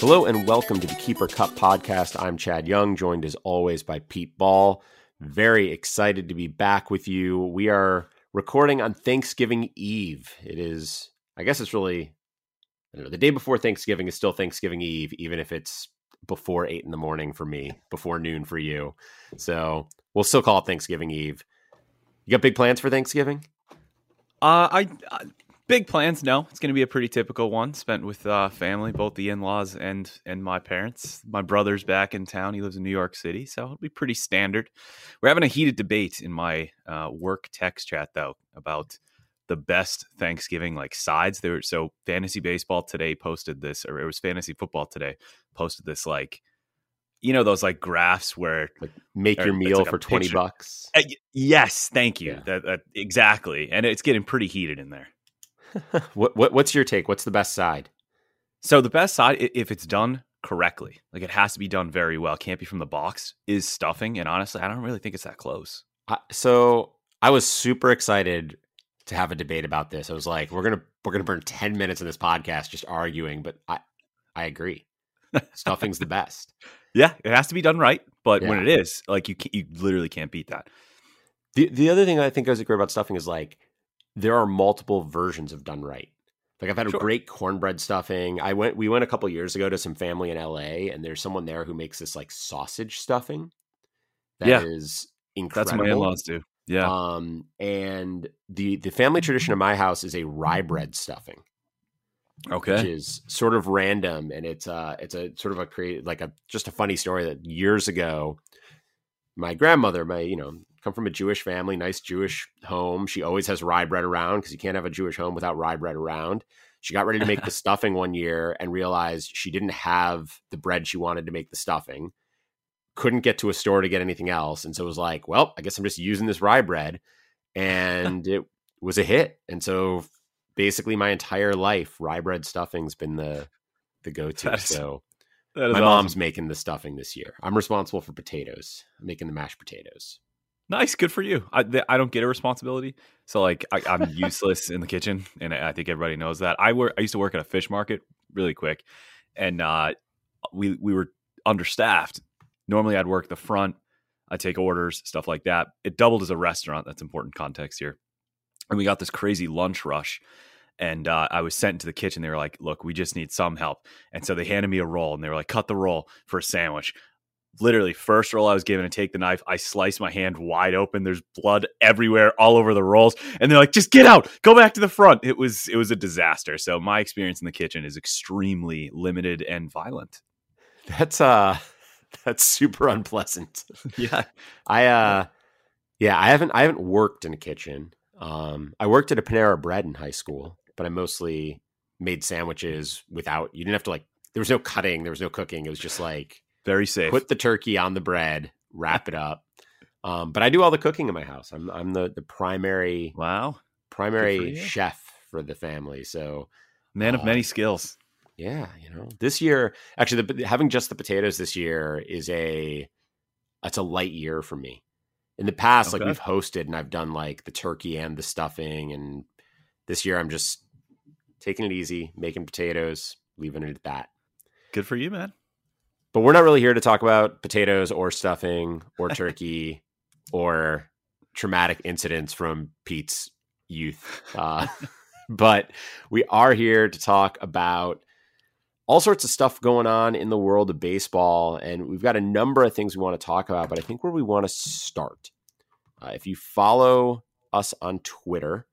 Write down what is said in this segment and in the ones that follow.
Hello and welcome to the Keeper Cup podcast. I'm Chad Young, joined as always by Pete Ball. Very excited to be back with you. We are recording on Thanksgiving Eve. It is, I guess it's really, I don't know, the day before Thanksgiving is still Thanksgiving Eve, even if it's before eight in the morning for me, before noon for you. So we'll still call it Thanksgiving Eve. You got big plans for Thanksgiving? Uh, I, I big plans. No, it's going to be a pretty typical one. Spent with uh, family, both the in-laws and and my parents. My brother's back in town. He lives in New York City, so it'll be pretty standard. We're having a heated debate in my uh, work text chat though about the best Thanksgiving like sides. There, so fantasy baseball today posted this, or it was fantasy football today posted this like. You know those like graphs where like make your meal like for twenty picture. bucks. Uh, yes, thank you. Yeah. That, that, exactly, and it's getting pretty heated in there. what, what what's your take? What's the best side? So the best side, if it's done correctly, like it has to be done very well, can't be from the box, is stuffing. And honestly, I don't really think it's that close. Uh, so I was super excited to have a debate about this. I was like, we're gonna we're gonna burn ten minutes in this podcast just arguing, but I I agree. Stuffing's the best. Yeah, it has to be done right, but yeah. when it is, like you you literally can't beat that. The the other thing I think I was great about stuffing is like there are multiple versions of done right. Like I've had sure. a great cornbread stuffing. I went we went a couple years ago to some family in LA and there's someone there who makes this like sausage stuffing. That yeah. is incredible. That's my in-laws do. Yeah. Um and the the family tradition in my house is a rye bread stuffing. Okay. Which is sort of random and it's uh it's a sort of a create like a just a funny story that years ago my grandmother, my you know, come from a Jewish family, nice Jewish home. She always has rye bread around because you can't have a Jewish home without rye bread around. She got ready to make the stuffing one year and realized she didn't have the bread she wanted to make the stuffing. Couldn't get to a store to get anything else. And so it was like, well, I guess I'm just using this rye bread. And it was a hit. And so basically my entire life, rye bread stuffing's been the the go-to. So my awesome. mom's making the stuffing this year. I'm responsible for potatoes, I'm making the mashed potatoes. Nice, good for you. I, I don't get a responsibility, so like I, am useless in the kitchen, and I think everybody knows that. I work. I used to work at a fish market, really quick, and uh, we we were understaffed. Normally, I'd work the front, I'd take orders, stuff like that. It doubled as a restaurant. That's important context here. And we got this crazy lunch rush, and uh, I was sent into the kitchen. They were like, "Look, we just need some help," and so they handed me a roll, and they were like, "Cut the roll for a sandwich." Literally first roll I was given to take the knife, I slice my hand wide open. There's blood everywhere, all over the rolls, and they're like, "Just get out, go back to the front." It was it was a disaster. So my experience in the kitchen is extremely limited and violent. That's uh, that's super unpleasant. yeah, I uh, yeah, I haven't I haven't worked in a kitchen. Um, I worked at a Panera Bread in high school, but I mostly made sandwiches without. You didn't have to like. There was no cutting. There was no cooking. It was just like very safe. Put the turkey on the bread, wrap it up. Um, but I do all the cooking in my house. I'm I'm the the primary wow primary for chef for the family. So man of uh, many skills. Yeah, you know, this year actually the, having just the potatoes this year is a that's a light year for me. In the past, okay. like we've hosted and I've done like the turkey and the stuffing, and this year I'm just taking it easy, making potatoes, leaving it at that. Good for you, man. But we're not really here to talk about potatoes or stuffing or turkey or traumatic incidents from Pete's youth. Uh, but we are here to talk about all sorts of stuff going on in the world of baseball. And we've got a number of things we want to talk about. But I think where we want to start, uh, if you follow us on Twitter,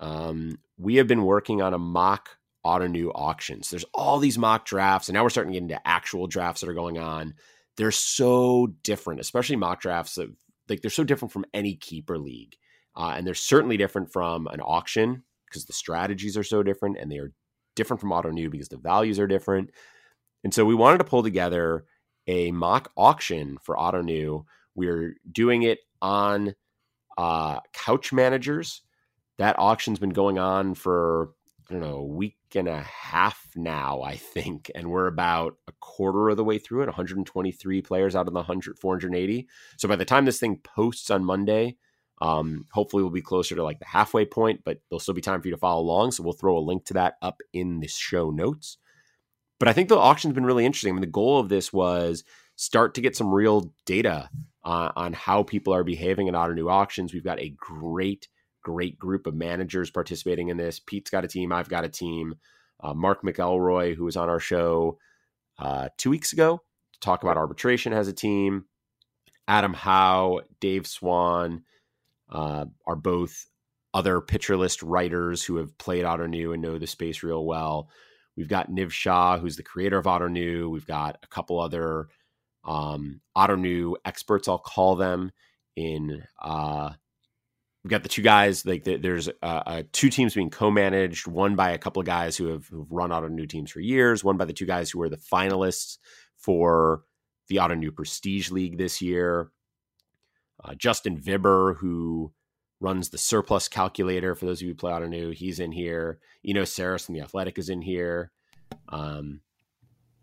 um, we have been working on a mock Ottoneu auctions. There's all these mock drafts, and now we're starting to get into actual drafts that are going on. They're so different, especially mock drafts. That, like they're so different from any keeper league, uh, and they're certainly different from an auction because the strategies are so different, and they are different from Ottoneu because the values are different. And so we wanted to pull together a mock auction for Ottoneu. We're doing it on uh, Couch Managers. That auction's been going on for I don't know a week and a half now, I think, and we're about a quarter of the way through it. 123 players out of the 100, 480. So by the time this thing posts on Monday, um, hopefully we'll be closer to like the halfway point, but there'll still be time for you to follow along. So we'll throw a link to that up in the show notes. But I think the auction's been really interesting. I mean, the goal of this was start to get some real data uh, on how people are behaving in New auctions. We've got a great great group of managers participating in this. Pete's got a team. I've got a team. Uh, Mark McElroy, who was on our show uh, two weeks ago to talk about arbitration, has a team. Adam Howe, Dave Swan uh, are both other pitcher list writers who have played Ottoneu and know the space real well. We've got Niv Shah, who's the creator of Ottoneu. We've got a couple other um, Ottoneu experts, I'll call them, in uh, we've got the two guys like the, there's uh, uh, two teams being co-managed one by a couple of guys who have who've run new teams for years one by the two guys who were the finalists for the Ottoneu prestige league this year uh, justin vibber who runs the surplus calculator for those of you who play Ottoneu he's in here Eno Sarris from the athletic is in here um,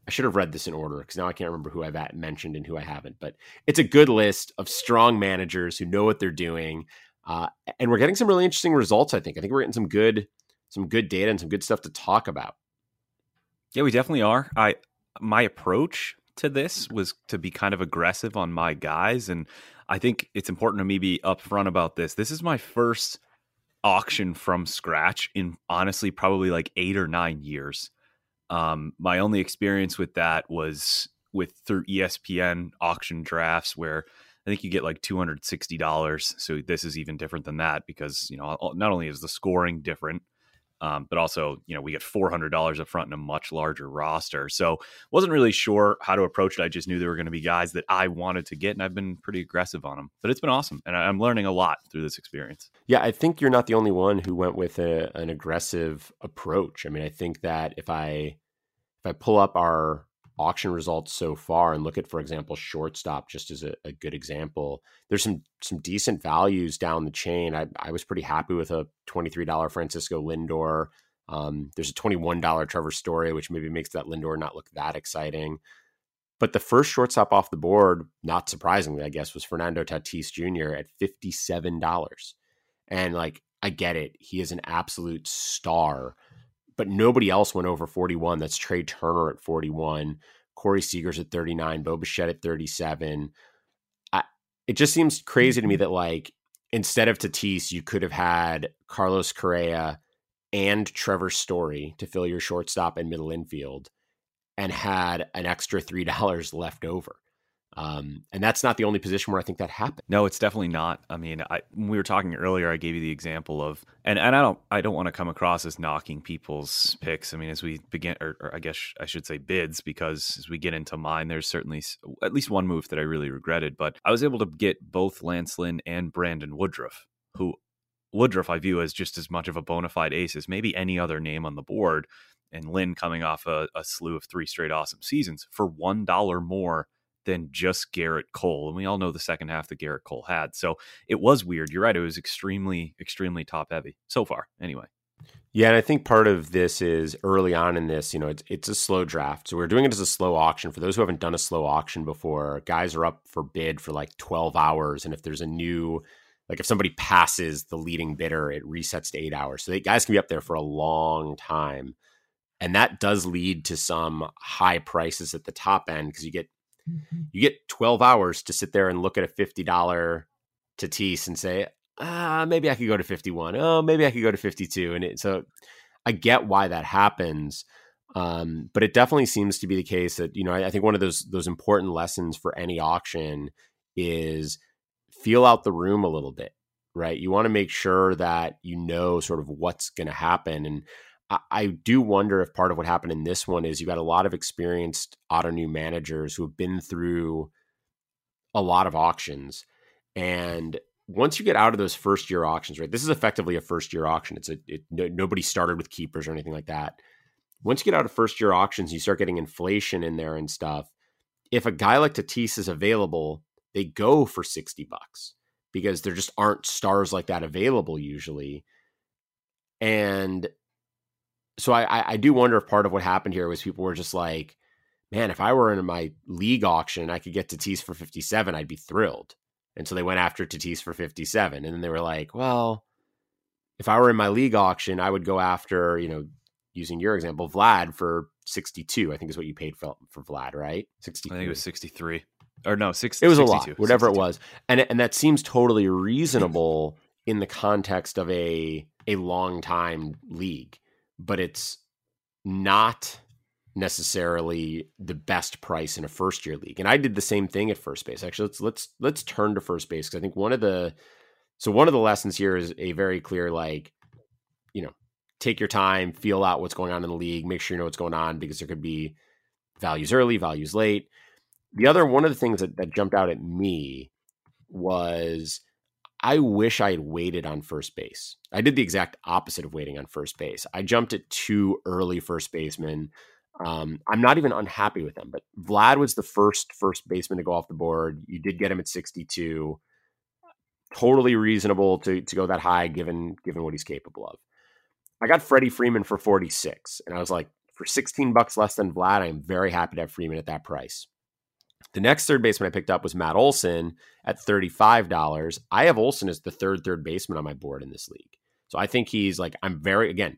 I should have read this in order because now I can't remember who I've mentioned and who I haven't. But it's a good list of strong managers who know what they're doing. Uh, and we're getting some really interesting results. I think. I think we're getting some good, some good data and some good stuff to talk about. Yeah, we definitely are. I my approach to this was to be kind of aggressive on my guys, and I think it's important to me be upfront about this. This is my first auction from scratch in honestly probably like eight or nine years. Um, my only experience with that was with through ESPN auction drafts where I think you get like two hundred sixty dollars. So this is even different than that because you know not only is the scoring different, um, but also you know we get four hundred dollars up front in a much larger roster. So wasn't really sure how to approach it. I just knew there were going to be guys that I wanted to get, and I've been pretty aggressive on them. But it's been awesome, and I'm learning a lot through this experience. Yeah, I think you're not the only one who went with a, an aggressive approach. I mean, I think that if I if I pull up our auction results so far and look at, for example, shortstop just as a, a, good example, there's some some decent values down the chain. I, I was pretty happy with a $23 Francisco Lindor. Um, there's a $21 Trevor Story, which maybe makes that Lindor not look that exciting. But the first shortstop off the board, not surprisingly, I guess, was Fernando Tatis Jr. at $57. And like, I get it. He is an absolute star but nobody else went over 41. That's Trea Turner at 41, Corey Seager's at 39, Bo Bichette at 37. I, it just seems crazy to me mm-hmm. that like instead of Tatis, you could have had Carlos Correa and Trevor Story to fill your shortstop and middle infield and had an extra $3 left over. Um, and that's not the only position where I think that happened. No, it's definitely not. I mean, I, we were talking earlier. I gave you the example of, and, and I don't, I don't want to come across as knocking people's picks. I mean, as we begin, or, or, I guess I should say bids, because as we get into mine, there's certainly at least one move that I really regretted. But I was able to get both Lance Lynn and Brandon Woodruff, who Woodruff I view as just as much of a bona fide ace as maybe any other name on the board. And Lynn coming off a, a slew of three straight awesome seasons for one dollar more than just Gerrit Cole. And we all know the second half that Gerrit Cole had. So it was weird. You're right. It was extremely, extremely top heavy so far, anyway. Yeah, and I think part of this is early on in this, you know, it's it's a slow draft. So we're doing it as a slow auction. For those who haven't done a slow auction before, guys are up for bid for like 12 hours. And if there's a new like if somebody passes the leading bidder, it resets to eight hours. So they, guys can be up there for a long time. And that does lead to some high prices at the top end because you get mm-hmm. you get 12 hours to sit there and look at a $50 Tatis and say, ah, maybe I could go to 51. Oh, maybe I could go to 52. And it, so I get why that happens. Um, but it definitely seems to be the case that, you know, I, I think one of those those important lessons for any auction is feel out the room a little bit, right? You want to make sure that you know sort of what's going to happen. And I, do wonder if part of what happened in this one is you got a lot of experienced Ottoneu managers who have been through a lot of auctions. And once you get out of those first year auctions, right? This is effectively a first year auction. It's a it, no, nobody started with keepers or anything like that. Once you get out of first year auctions, you start getting inflation in there and stuff. If a guy like Tatis is available, they go for 60 bucks because there just aren't stars like that available usually. And so I, I do wonder if part of what happened here was people were just like, man, if I were in my league auction and I could get Tatis for 57, I'd be thrilled. And so they went after Tatis for 57. And then they were like, well, if I were in my league auction, I would go after, you know, using your example, Vlad for 62, I think is what you paid for, for Vlad, right? 63. I think it was 63 or no, six. It was 62, a lot, whatever 62. it was, and and that seems totally reasonable in the context of a a long time league, but it's not necessarily the best price in a first year league. And I did the same thing at first base. Actually, let's let's let's turn to first base because I think one of the so one of the lessons here is a very clear like you know take your time, feel out what's going on in the league, make sure you know what's going on because there could be values early, values late the other one of the things that, that jumped out at me was I wish I had waited on first base. I did the exact opposite of waiting on first base. I jumped at two early first basemen. Um, I'm not even unhappy with them, but Vlad was the first first baseman to go off the board. You did get him at 62. Totally reasonable to to go that high given given what he's capable of. I got Freddie Freeman for 46, and I was like, for 16 bucks less than Vlad, I am very happy to have Freeman at that price. The next third baseman I picked up was Matt Olson at $35. I have Olson as the third third baseman on my board in this league. So I think he's like, I'm very, again,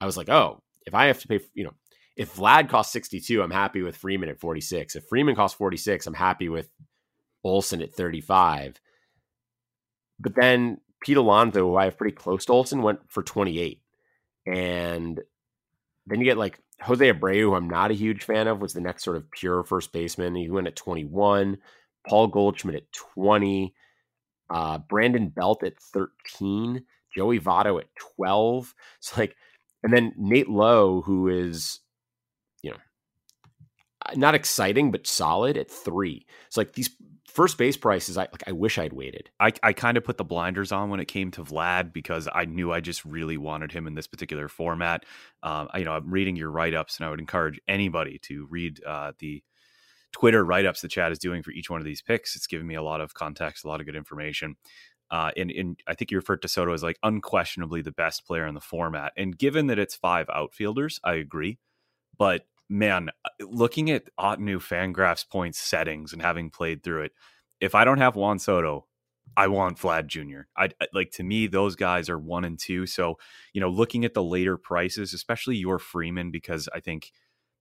I was like, oh, if I have to pay, you know, if Vlad costs 62, I'm happy with Freeman at 46. If Freeman costs 46, I'm happy with Olson at 35. But then Pete Alonso, who I have pretty close to Olson, went for 28. And then you get like Jose Abreu, who I'm not a huge fan of, was the next sort of pure first baseman. He went at 21. Paul Goldschmidt at 20. Uh, Brandon Belt at 13. Joey Votto at 12. It's like, and then Nate Lowe, who is, you know, not exciting but solid at three. It's like these first base prices, I like. I wish I'd waited. I, I kind of put the blinders on when it came to Vlad because I knew I just really wanted him in this particular format. Um, I, you know, I'm reading your write ups, and I would encourage anybody to read uh, the Twitter write ups the Chad is doing for each one of these picks. It's giving me a lot of context, a lot of good information. Uh, and, and I think you referred to Soto as like unquestionably the best player in the format. And given that it's five outfielders, I agree. But man, uh, looking at Ottoneu Fangraphs points settings and having played through it, if I don't have Juan Soto, I want Vlad Jr. I like to me those guys are one and two. So you know, looking at the later prices, especially your Freeman, because I think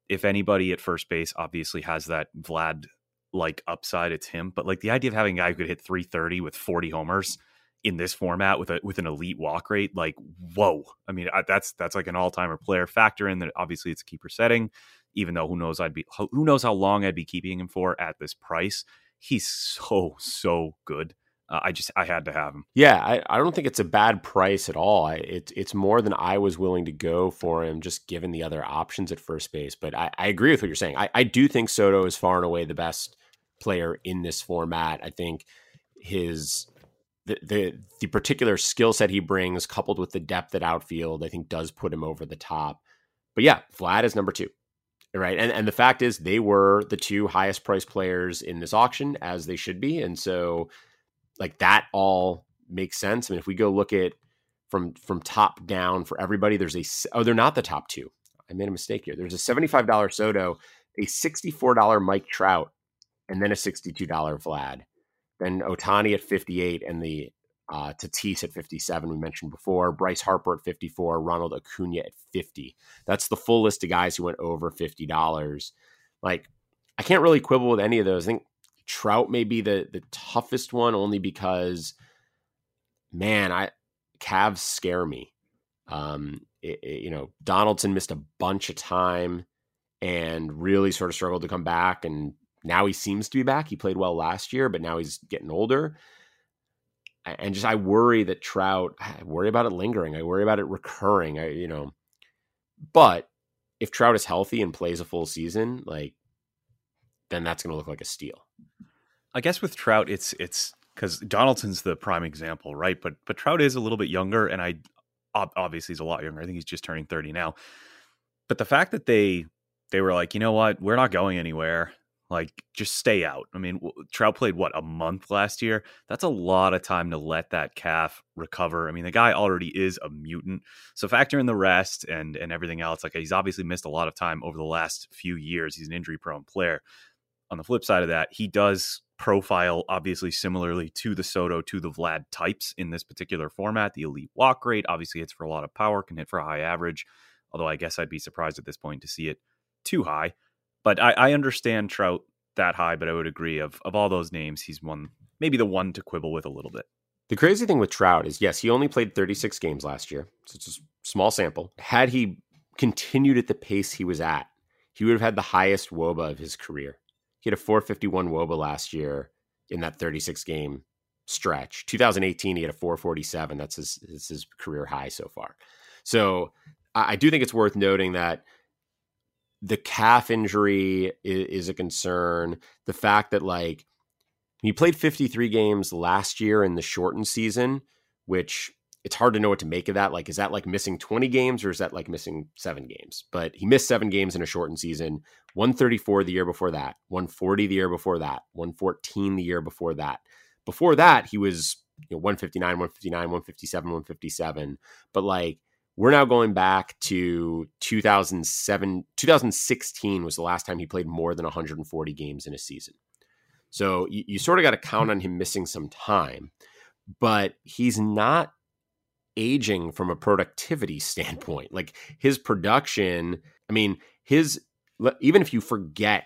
if anybody at first base obviously has that Vlad like upside, it's him. But like the idea of having a guy who could hit 330 with 40 homers in this format with a with an elite walk rate, like whoa! I mean, I, that's that's like an all timer player. Factor in that obviously it's a keeper setting, even though who knows I'd be who knows how long I'd be keeping him for at this price. He's so so good. Uh, I just I had to have him. Yeah, I, I don't think it's a bad price at all. I, it, it's more than I was willing to go for him, just given the other options at first base. But I, I agree with what you're saying. I, I do think Soto is far and away the best player in this format. I think his the the, the particular skill set he brings, coupled with the depth at outfield, I think does put him over the top. But yeah, Vlad is number two, right? And and the fact is, they were the two highest priced players in this auction, as they should be, and so like that all makes sense. I mean, if we go look at from from top down for everybody, there's a oh, they're not the top two. I made a mistake here. There's a seventy-five dollar Soto, a sixty-four dollar Mike Trout, and then a sixty-two dollar Vlad then Ohtani at 58 and the Uh, Tatis at 57, we mentioned before. Bryce Harper at 54. Ronald Acuna at 50. That's the full list of guys who went over $50. Like, I can't really quibble with any of those. I think Trout may be the the toughest one only because, man, I calves scare me. Um, it, it, you know, Donaldson missed a bunch of time and really sort of struggled to come back, and now he seems to be back. He played well last year, but now he's getting older. And just I worry that Trout, I worry about it lingering. I worry about it recurring. I, you know, but if Trout is healthy and plays a full season, like then that's going to look like a steal. I guess with Trout, it's it's because Donaldson's the prime example, right? But but Trout is a little bit younger, and I obviously he's a lot younger. I think he's just turning thirty now. But the fact that they they were like, you know what, we're not going anywhere. Like, just stay out. I mean, Trout played what a month last year. That's a lot of time to let that calf recover. I mean, the guy already is a mutant. So factor in the rest and and everything else. Like, he's obviously missed a lot of time over the last few years. He's an injury prone player. On the flip side of that, he does profile obviously similarly to the Soto to the Vlad types in this particular format. The elite walk rate obviously hits for a lot of power, can hit for a high average. Although I guess I'd be surprised at this point to see it too high. But I, I understand Trout that high, but I would agree of of all those names, he's one maybe the one to quibble with a little bit. The crazy thing with Trout is yes, he only played 36 games last year. So it's a small sample. Had he continued at the pace he was at, he would have had the highest WOBA of his career. He had a 451 WOBA last year in that 36 game stretch. 2018, he had a 447. That's his, that's his career high so far. So I do think it's worth noting that the calf injury is, is, a concern. The fact that like he played 53 games last year in the shortened season, which it's hard to know what to make of that. Like, is that like missing 20 games or is that like missing seven games? But he missed seven games in a shortened season. 134 the year before that, 140 the year before that, 114 the year before that. Before that, he was you know, 159, 159, 157, 157. But like, we're now going back to 2007, 2016 was the last time he played more than 140 games in a season. So you, you sort of got to count on him missing some time, but he's not aging from a productivity standpoint. Like his production, I mean, his even if you forget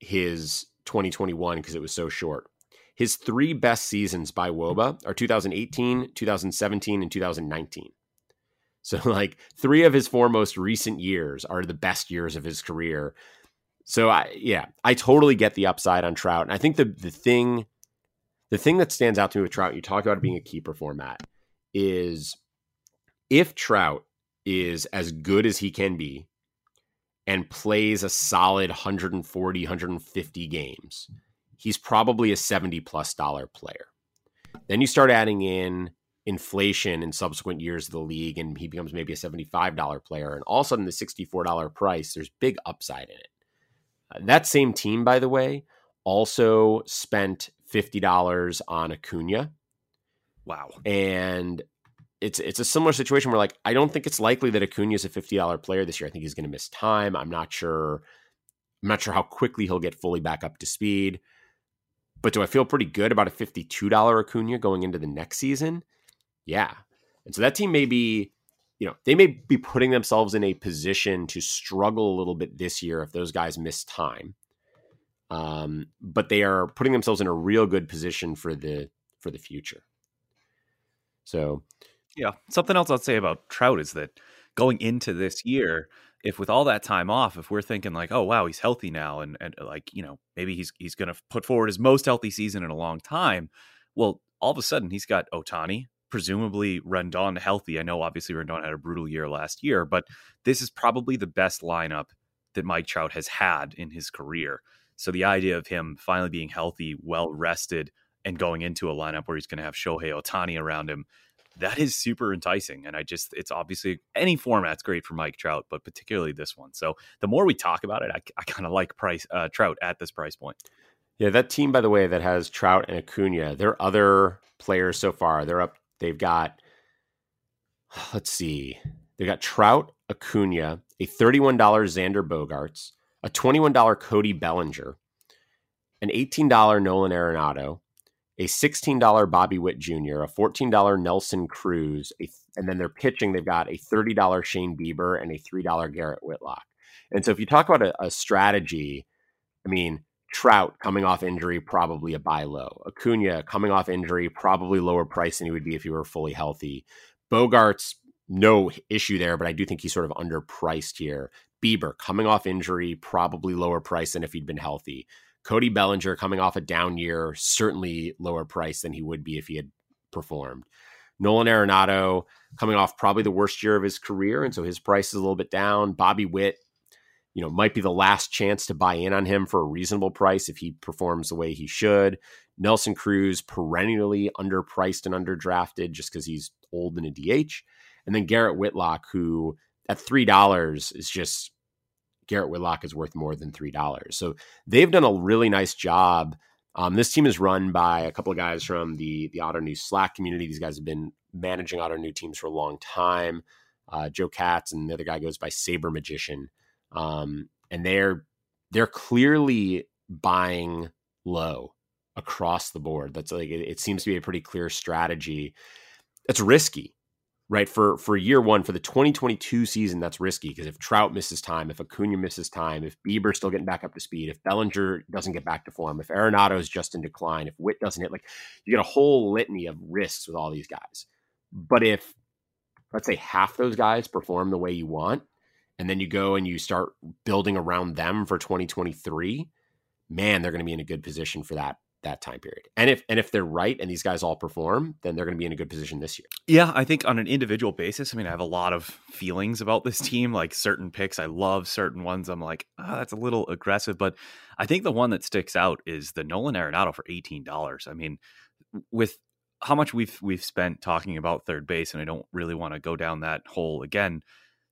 his 2021 because it was so short, his three best seasons by Woba are 2018, 2017, and 2019. So like three of his four most recent years are the best years of his career. So I yeah, I totally get the upside on Trout. And I think the the thing the thing that stands out to me with Trout, you talk about it being a keeper format, is if Trout is as good as he can be and plays a solid 140, 150 games, he's probably a 70 plus dollar player. Then you start adding in inflation in subsequent years of the league, and he becomes maybe a $75 player. And all of a sudden, the $64 price, there's big upside in it. Uh, that same team, by the way, also spent $50 on Acuna. Wow. And it's it's a similar situation where like I don't think it's likely that Acuna is a fifty dollar player this year. I think he's going to miss time. I'm not sure. I'm not sure how quickly he'll get fully back up to speed. But do I feel pretty good about a fifty two dollar Acuna going into the next season? Yeah. And so that team may be, you know, they may be putting themselves in a position to struggle a little bit this year if those guys miss time. Um, but they are putting themselves in a real good position for the for the future. So yeah. Something else I'll say about Trout is that going into this year, if with all that time off, if we're thinking like, oh wow, he's healthy now, and and like you know maybe he's he's going to put forward his most healthy season in a long time, well, all of a sudden he's got Ohtani, presumably Rendon healthy. I know obviously Rendon had a brutal year last year, but this is probably the best lineup that Mike Trout has had in his career. So the idea of him finally being healthy, well rested, and going into a lineup where he's going to have Shohei Ohtani around him that is super enticing. And I just, it's obviously any format's great for Mike Trout, but particularly this one. So the more we talk about it, I, I kind of like price uh, Trout at this price point. Yeah, that team, by the way, that has Trout and Acuna, their other players so far, they're up. They've got, let's see, they've got Trout, Acuna, a $31 Xander Bogaerts, a $21 Cody Bellinger, an $18 Nolan Arenado, a $16 Bobby Witt Jr., a $14 Nelson Cruz, a, and then they're pitching, they've got a $30 Shane Bieber and a $3 Garrett Whitlock. And so if you talk about a, a strategy, I mean, Trout coming off injury, probably a buy low. Acuna coming off injury, probably lower price than he would be if he were fully healthy. Bogaerts no issue there, but I do think he's sort of underpriced here. Bieber coming off injury, probably lower price than if he'd been healthy. Cody Bellinger coming off a down year, certainly lower price than he would be if he had performed. Nolan Arenado coming off probably the worst year of his career, and so his price is a little bit down. Bobby Witt, you know, might be the last chance to buy in on him for a reasonable price if he performs the way he should. Nelson Cruz perennially underpriced and underdrafted just because he's old and a DH. And then Garrett Whitlock, who at three dollars is just Garrett Whitlock is worth more than three dollars. So they've done a really nice job. Um, this team is run by a couple of guys from the the Ottoneu Slack community. These guys have been managing Ottoneu teams for a long time. Uh, Joe Katz and the other guy goes by Saber Magician, um, and they're they're clearly buying low across the board. That's like it, it seems to be a pretty clear strategy. It's risky right for for year one for the 2022 season that's risky because if trout misses time if acuna misses time if bieber's still getting back up to speed if bellinger doesn't get back to form if arenado is just in decline if witt doesn't hit like you get a whole litany of risks with all these guys but if let's say half those guys perform the way you want and then you go and you start building around them for 2023 man they're going to be in a good position for that that time period. And if and if they're right and these guys all perform, then they're going to be in a good position this year. Yeah, I think on an individual basis, I mean, I have a lot of feelings about this team. Like certain picks, I love certain ones. I'm like, oh, that's a little aggressive, but I think the one that sticks out is the Nolan Arenado for eighteen dollars. I mean, with how much we've we've spent talking about third base, and I don't really want to go down that hole again.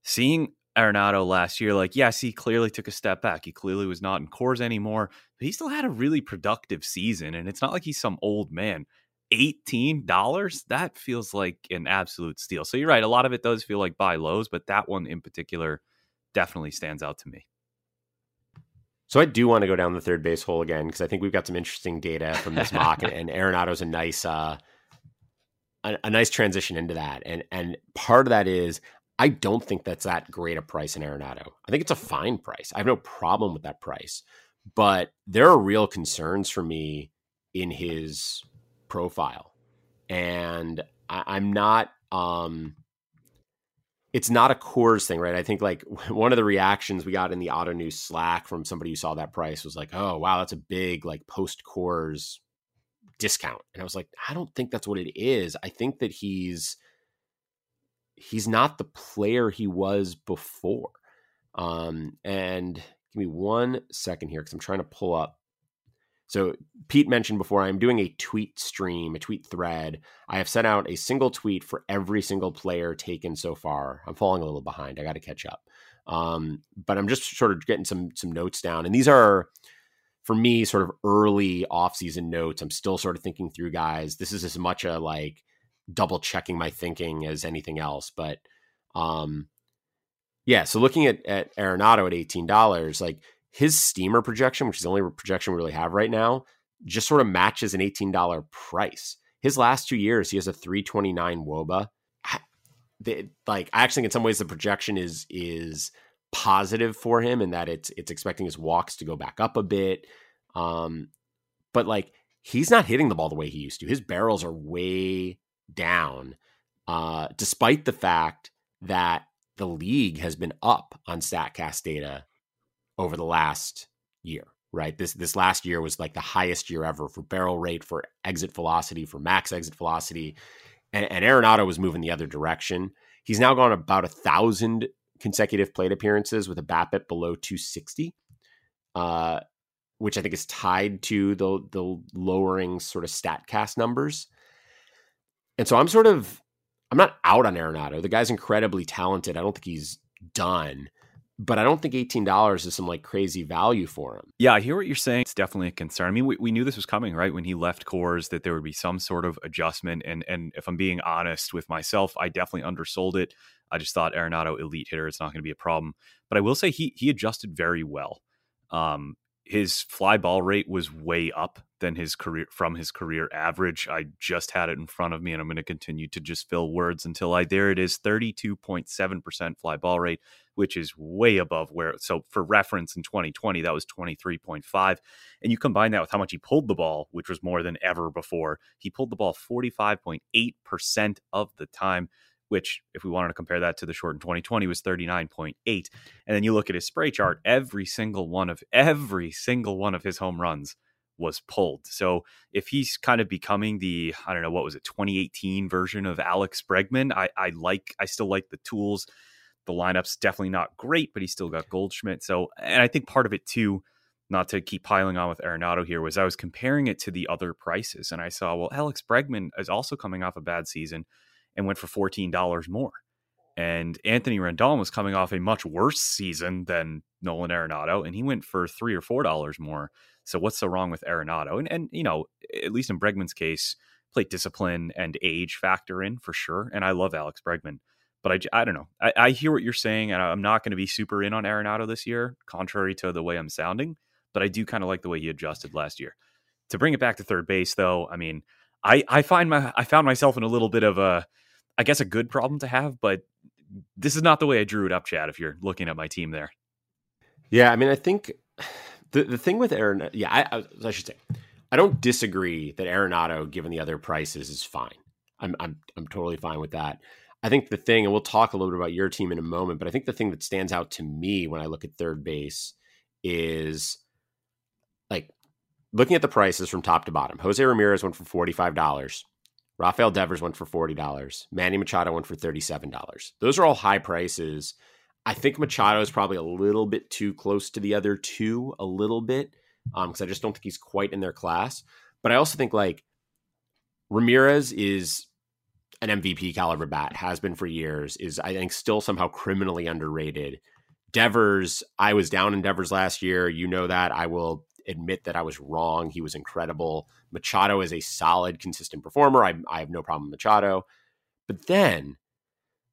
Seeing Arenado last year, like, yes, he clearly took a step back. He clearly was not in Coors anymore, but he still had a really productive season. And it's not like he's some old man. $18? That feels like an absolute steal. So you're right. A lot of it does feel like buy lows, but that one in particular definitely stands out to me. So I do want to go down the third base hole again because I think we've got some interesting data from this mock, and, and Arenado's a nice, uh, a, a, nice transition into that. And and part of that is I don't think that's that great a price in Arenado. I think it's a fine price. I have no problem with that price, but there are real concerns for me in his profile, and I, am not. Um, it's not a Coors thing, right? I think like one of the reactions we got in the Ottoneu's Slack from somebody who saw that price was like, "Oh, wow, that's a big like post Coors discount," and I was like, "I don't think that's what it is. I think that he's." He's not the player he was before. Um, and give me one second here because I'm trying to pull up. So Pete mentioned before I'm doing a tweet stream, a tweet thread. I have sent out a single tweet for every single player taken so far. I'm falling a little behind. I got to catch up. Um, but I'm just sort of getting some some notes down, and these are for me sort of early offseason notes. I'm still sort of thinking through guys. This is as much a like double checking my thinking as anything else. But um, yeah, so looking at at Arenado at eighteen dollars, like his steamer projection, which is the only projection we really have right now, just sort of matches an eighteen dollar price. His last two years, he has a three twenty nine WOBA. like I actually think in some ways the projection is is positive for him in that it's it's expecting his walks to go back up a bit. Um, but like he's not hitting the ball the way he used to. His barrels are way down, uh, despite the fact that the league has been up on Statcast data over the last year. Right, this this last year was like the highest year ever for barrel rate, for exit velocity, for max exit velocity, and, and Arenado was moving the other direction. He's now gone about a thousand consecutive plate appearances with a BABIP below 260, uh, which I think is tied to the the lowering sort of Statcast numbers. And so I'm sort of I'm not out on Arenado. The guy's incredibly talented. I don't think he's done, but I don't think $18 is some like crazy value for him. Yeah, I hear what you're saying. It's definitely a concern. I mean, we, we knew this was coming, right? When he left Coors, that there would be some sort of adjustment. And and if I'm being honest with myself, I definitely undersold it. I just thought Arenado elite hitter, it's not going to be a problem. But I will say he he adjusted very well. Um, his fly ball rate was way up than his career from his career average. I just had it in front of me and I'm going to continue to just fill words until I there it is 32.7% fly ball rate, which is way above where so for reference in 2020 that was 23.5 and you combine that with how much he pulled the ball, which was more than ever before. He pulled the ball 45.8% of the time which, if we wanted to compare that to the short in 2020, was 39.8. And then you look at his spray chart, every single one of every single one of his home runs was pulled. So if he's kind of becoming the, I don't know, what was it, 2018 version of Alex Bregman, I, I like, I still like the tools. The lineup's definitely not great, but he still got Goldschmidt. So, and I think part of it too, not to keep piling on with Arenado here, was I was comparing it to the other prices. And I saw, well, Alex Bregman is also coming off a bad season and went for $14 more. And Anthony Rendon was coming off a much worse season than Nolan Arenado, and he went for three or four dollars more. So what's so wrong with Arenado? And and you know, at least in Bregman's case, plate discipline and age factor in for sure. And I love Alex Bregman, but I, I don't know. I, I hear what you're saying, and I'm not going to be super in on Arenado this year, contrary to the way I'm sounding. But I do kind of like the way he adjusted last year. To bring it back to third base, though, I mean, I I find my I found myself in a little bit of a I guess a good problem to have, but this is not the way I drew it up, Chad. If you're looking at my team there, yeah, I mean, I think the the thing with Aaron, yeah, I, I, I should say, I don't disagree that Arenado, given the other prices, is fine. I'm I'm I'm totally fine with that. I think the thing, and we'll talk a little bit about your team in a moment, but I think the thing that stands out to me when I look at third base is like looking at the prices from top to bottom. Jose Ramirez went for forty five dollars. Rafael Devers went for $40. Manny Machado went for $37. Those are all high prices. I think Machado is probably a little bit too close to the other two, a little bit, because um, I just don't think he's quite in their class. But I also think like Ramirez is an MVP caliber bat, has been for years, is I think still somehow criminally underrated. Devers, I was down in Devers last year. You know that. I will admit that I was wrong. He was incredible. Machado is a solid, consistent performer. I, I have no problem with Machado. But then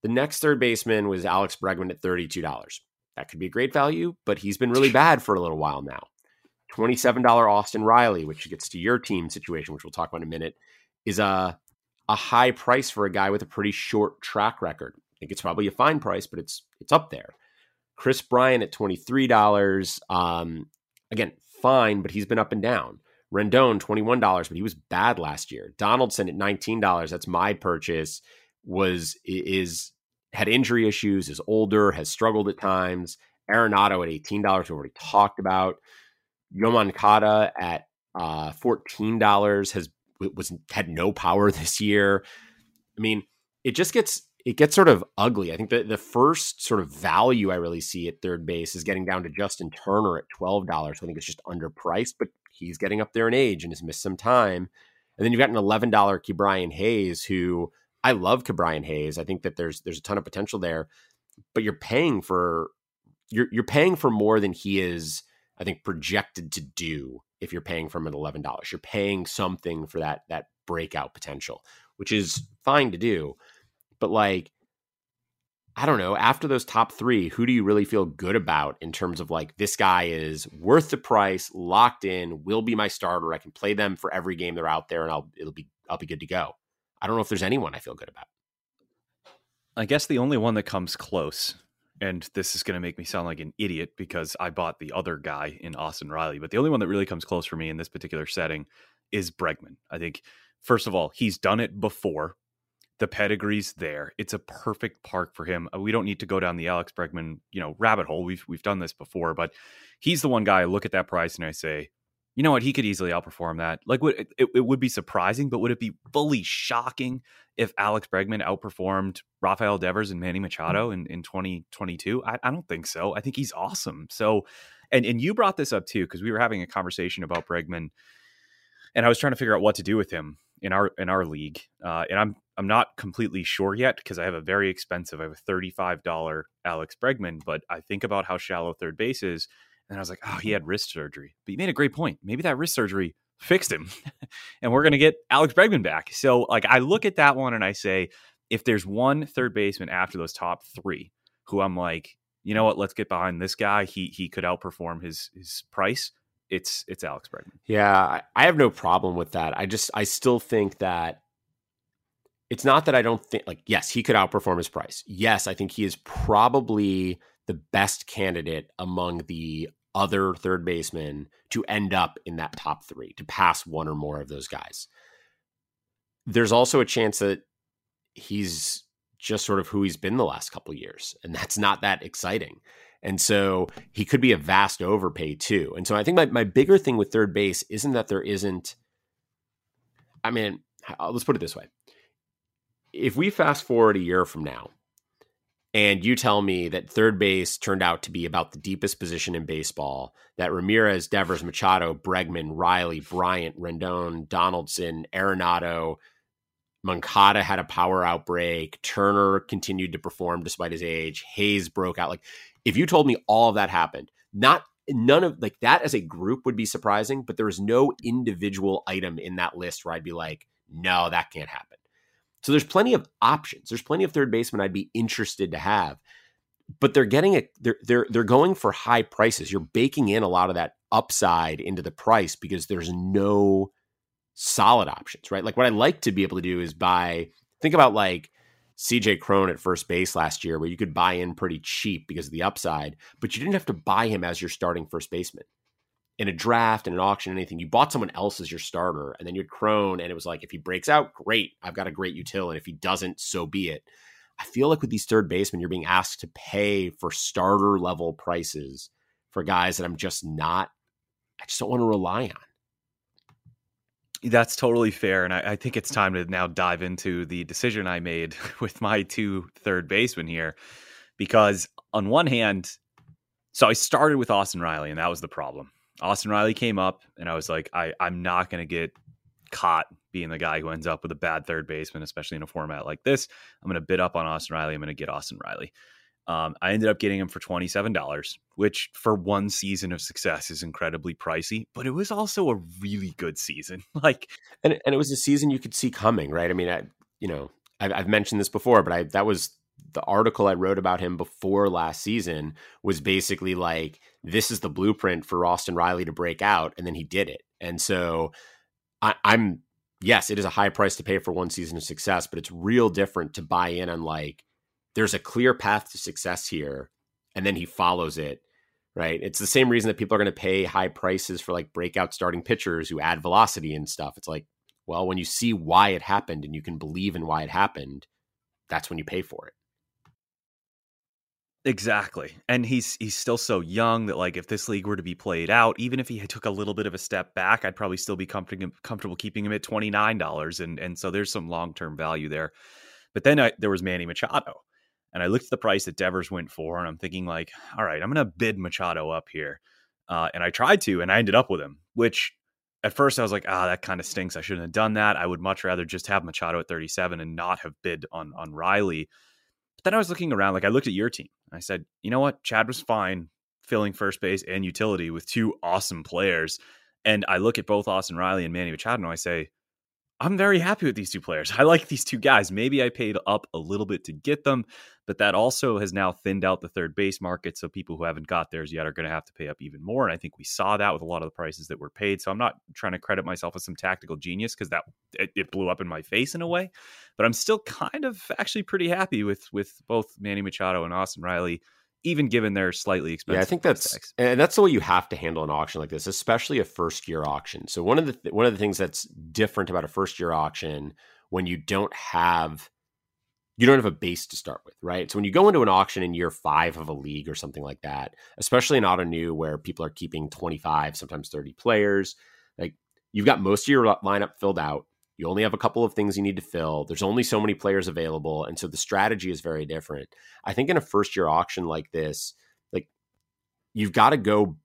the next third baseman was Alex Bregman at $32. That could be a great value, but he's been really bad for a little while now. $27 Austin Riley, which gets to your team situation, which we'll talk about in a minute, is a, a high price for a guy with a pretty short track record. I think it's probably a fine price, but it's it's up there. Kris Bryant at $23. Um, again, fine, but he's been up and down. Rendon, $21, but he was bad last year. Donaldson at $19, that's my purchase, was is had injury issues, is older, has struggled at times. Arenado at $18, we already talked about. Yoan Moncada at uh, $14 has was had no power this year. I mean, it just gets it gets sort of ugly. I think the, the first sort of value I really see at third base is getting down to Justin Turner at $12. I think it's just underpriced, but he's getting up there in age and has missed some time. And then you've got an $11 Ke'Bryan Hayes, who I love Ke'Bryan Hayes. I think that there's there's a ton of potential there, but you're paying for you're you're paying for more than he is, I think, projected to do if you're paying from at $11. You're paying something for that that breakout potential, which is fine to do but like, I don't know, after those top three, who do you really feel good about in terms of like, this guy is worth the price, locked in, will be my starter. I can play them for every game they're out there and I'll, it'll be, I'll be good to go. I don't know if there's anyone I feel good about. I guess the only one that comes close, and this is going to make me sound like an idiot because I bought the other guy in Austin Riley, but the only one that really comes close for me in this particular setting is Bregman. I think, first of all, he's done it before the pedigree's there. It's a perfect park for him. Uh, we don't need to go down the Alex Bregman, you know, rabbit hole. We've we've done this before, but he's the one guy I look at that price and I say, you know what, he could easily outperform that. Like, would it, it would be surprising, but would it be fully shocking if Alex Bregman outperformed Rafael Devers and Manny Machado in, in 2022? I, I don't think so. I think he's awesome. So, and and you brought this up too because we were having a conversation about Bregman, and I was trying to figure out what to do with him in our in our league, uh, and I'm I'm not completely sure yet because I have a very expensive, I have a thirty five dollar Alex Bregman, but I think about how shallow third base is, and I was like, oh, he had wrist surgery, but you made a great point. Maybe that wrist surgery fixed him, and we're gonna get Alex Bregman back. So like I look at that one and I say, if there's one third baseman after those top three who I'm like, you know what, let's get behind this guy. He he could outperform his his price it's it's Alex Bregman. Yeah, I have no problem with that. I just I still think that it's not that I don't think like yes, he could outperform his price. Yes, I think he is probably the best candidate among the other third basemen to end up in that top 3, to pass one or more of those guys. There's also a chance that he's just sort of who he's been the last couple years and that's not that exciting. And so he could be a vast overpay too. And so I think my, my bigger thing with third base isn't that there isn't, I mean, let's put it this way. If we fast forward a year from now and you tell me that third base turned out to be about the deepest position in baseball, that Ramirez, Devers, Machado, Bregman, Riley, Bryant, Rendon, Donaldson, Arenado, Moncada had a power outbreak. Turner continued to perform despite his age. Hayes broke out. Like if you told me all of that happened, not none of like that as a group would be surprising, but there is no individual item in that list where I'd be like, no, that can't happen. So there's plenty of options. There's plenty of third basemen I'd be interested to have, but they're getting it. They're they're they're going for high prices. You're baking in a lot of that upside into the price because there's no solid options, right? Like what I like to be able to do is buy. Think about like CJ Cron at first base last year, where you could buy in pretty cheap because of the upside, but you didn't have to buy him as your starting first baseman. In a draft, and an auction, anything, you bought someone else as your starter, and then you had Cron, and it was like, if he breaks out, great, I've got a great util, and if he doesn't, so be it. I feel like with these third basemen, you're being asked to pay for starter level prices for guys that I'm just not, I just don't want to rely on. That's totally fair. And I, I, think it's time to now dive into the decision I made with my two third basemen here. Because on one hand, so I started with Austin Riley, and that was the problem. Austin Riley came up, and I was like, I, I'm not going to get caught being the guy who ends up with a bad third baseman, especially in a format like this. I'm going to bid up on Austin Riley. I'm going to get Austin Riley. Um, I ended up getting him for $27, which for one season of success is incredibly pricey, but it was also a really good season. like, and, and it was a season you could see coming, right? I mean, I, you know, I've, I've mentioned this before, but I, that was the article I wrote about him before last season was basically like, this is the blueprint for Austin Riley to break out. And then he did it. And so I, I'm, yes, it is a high price to pay for one season of success, but it's real different to buy in on like, there's a clear path to success here and then he follows it right it's the same reason that people are going to pay high prices for like breakout starting pitchers who add velocity and stuff it's like well when you see why it happened and you can believe in why it happened that's when you pay for it Exactly. And he's he's still so young that like if this league were to be played out, even if he took a little bit of a step back, I'd probably still be comfortable comfortable keeping him at $29 and and so there's some long-term value there. But then I, there was Manny Machado. And I looked at the price that Devers went for, and I'm thinking like, all right, I'm going to bid Machado up here. Uh, and I tried to, and I ended up with him. Which at first I was like, ah, that kind of stinks. I shouldn't have done that. I would much rather just have Machado at 37 and not have bid on on Riley. But then I was looking around, like I looked at your team. I said, you know what, Chad was fine filling first base and utility with two awesome players. And I look at both Austin Riley and Manny Machado, and I say, I'm very happy with these two players. I like these two guys. Maybe I paid up a little bit to get them, but that also has now thinned out the third base market. So people who haven't got theirs yet are going to have to pay up even more. And I think we saw that with a lot of the prices that were paid. So I'm not trying to credit myself as some tactical genius because that it, it, blew up in my face in a way. But I'm still kind of actually pretty happy with with both Manny Machado and Austin Riley even given their slightly expensive. Yeah, I think that's tags. and that's the way you have to handle an auction like this, especially a first year auction. So one of the th- one of the things that's different about a first year auction when you don't have you don't have a base to start with, right? So when you go into an auction in year five of a league or something like that, especially in Ottoneu where people are keeping 25, sometimes 30 players, like you've got most of your lineup filled out. You only have a couple of things you need to fill. There's only so many players available. And so the strategy is very different. I think in a first year auction like this, like you've got to go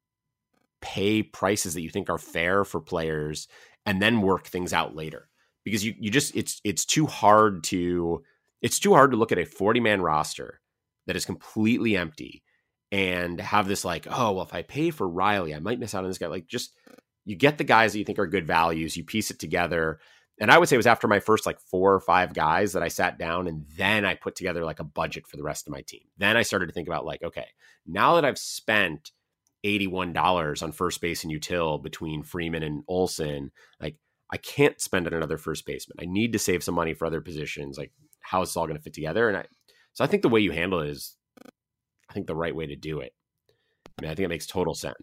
pay prices that you think are fair for players and then work things out later. Because you you just it's it's too hard to it's too hard to look at a 40 man roster that is completely empty and have this like, oh, well, if I pay for Riley, I might miss out on this guy. Like just you get the guys that you think are good values, you piece it together, and I would say it was after my first like four or five guys that I sat down and then I put together like a budget for the rest of my team. Then I started to think about like, okay, now that I've spent $81 on first base and util between Freeman and Olson. Like, I can't spend on another first baseman. I need to save some money for other positions. Like, how is this all going to fit together? And I, so I think the way you handle it is, I think the right way to do it. I mean, I think it makes total sense.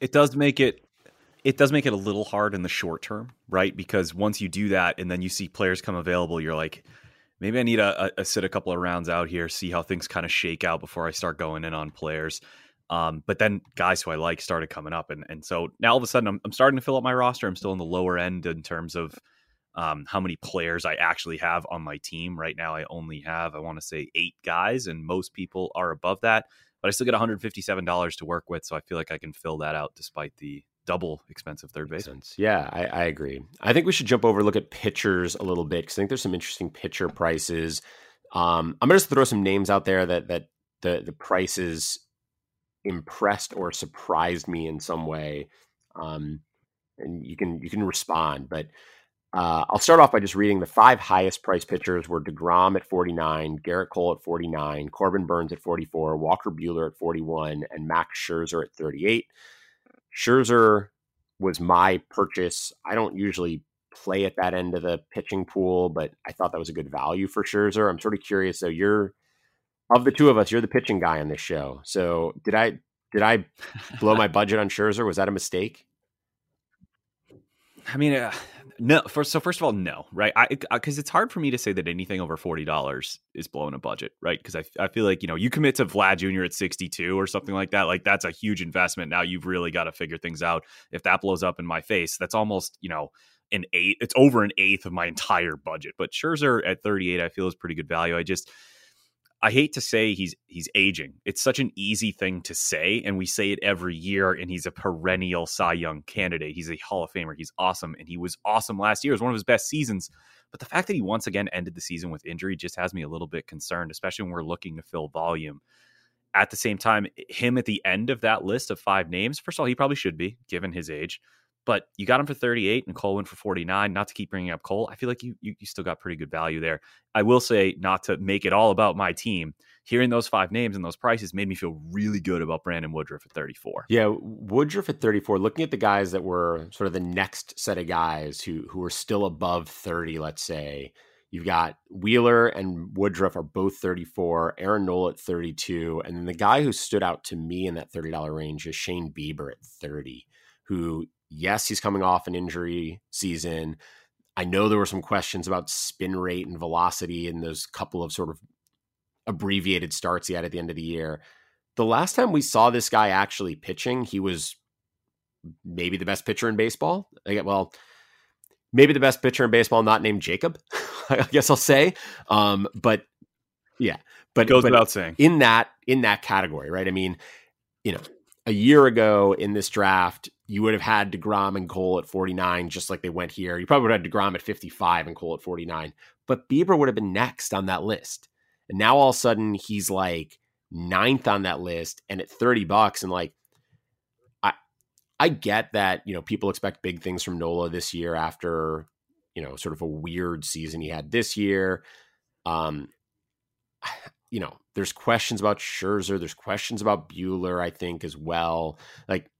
It does make it it does make it a little hard in the short term, right? Because once you do that and then you see players come available, you're like, maybe I need a, a sit a couple of rounds out here, see how things kind of shake out before I start going in on players. Um, but then guys who I like started coming up, and and so now all of a sudden I'm, I'm starting to fill up my roster. I'm still in the lower end in terms of um, how many players I actually have on my team. Right now, I only have I want to say eight guys, and most people are above that. But I still get $157 to work with, so I feel like I can fill that out despite the double expensive third base. Yeah, I, I, agree. I think we should jump over look at pitchers a little bit because I think there's some interesting pitcher prices. Um, I'm gonna just throw some names out there that that the the prices impressed or surprised me in some way. Um, and you can you can respond, but uh, I'll start off by just reading the five highest price pitchers were DeGrom at 49, Gerrit Cole at 49, Corbin Burnes at 44, Walker Buehler at 41, and Max Scherzer at 38. Scherzer was my purchase. I don't usually play at that end of the pitching pool, but I thought that was a good value for Scherzer. I'm sort of curious. So you're of the two of us, you're the pitching guy on this show. So did I did I blow my budget on Scherzer? Was that a mistake? I mean, uh, no. So first of all, no, right? I because uh, it's hard for me to say that anything over forty dollars is blowing a budget, right? Because I I feel like you know you commit to Vlad Jr. at sixty two or something like that, like that's a huge investment. Now you've really got to figure things out. If that blows up in my face, that's almost you know an eight. It's over an eighth of my entire budget. But Scherzer at thirty eight, I feel is pretty good value. I just I hate to say he's he's aging. It's such an easy thing to say, and we say it every year. And he's a perennial Cy Young candidate. He's a Hall of Famer. He's awesome, and he was awesome last year. It was one of his best seasons. But the fact that he once again ended the season with injury just has me a little bit concerned, especially when we're looking to fill volume. At the same time, him at the end of that list of five names, first of all, he probably should be given his age but you got him for 38 and Cole went for 49. Not to keep bringing up Cole, I feel like you, you, you still got pretty good value there. I will say, not to make it all about my team, hearing those five names and those prices made me feel really good about Brandon Woodruff at 34. Yeah, Woodruff at 34. Looking at the guys that were sort of the next set of guys who who are still above 30, let's say. You've got Wheeler and Woodruff are both 34, Aaron Nola at 32, and then the guy who stood out to me in that $30 range is Shane Bieber at 30, who yes, he's coming off an injury season. I know there were some questions about spin rate and velocity in those couple of sort of abbreviated starts he had at the end of the year. The last time we saw this guy actually pitching, he was maybe the best pitcher in baseball. Well, maybe the best pitcher in baseball, not named Jacob. I guess I'll say. Um, but yeah, but goes but without saying in that in that category, right? I mean, you know, a year ago in this draft, you would have had DeGrom and Cole at 49, just like they went here. You probably would have had DeGrom at 55 and Cole at 49, but Bieber would have been next on that list. And now all of a sudden he's like ninth on that list and at 30 bucks. And like, I, I get that, you know, people expect big things from Nola this year after, you know, sort of a weird season he had this year. Um, you know, there's questions about Scherzer. There's questions about Buehler, I think, as well. Like,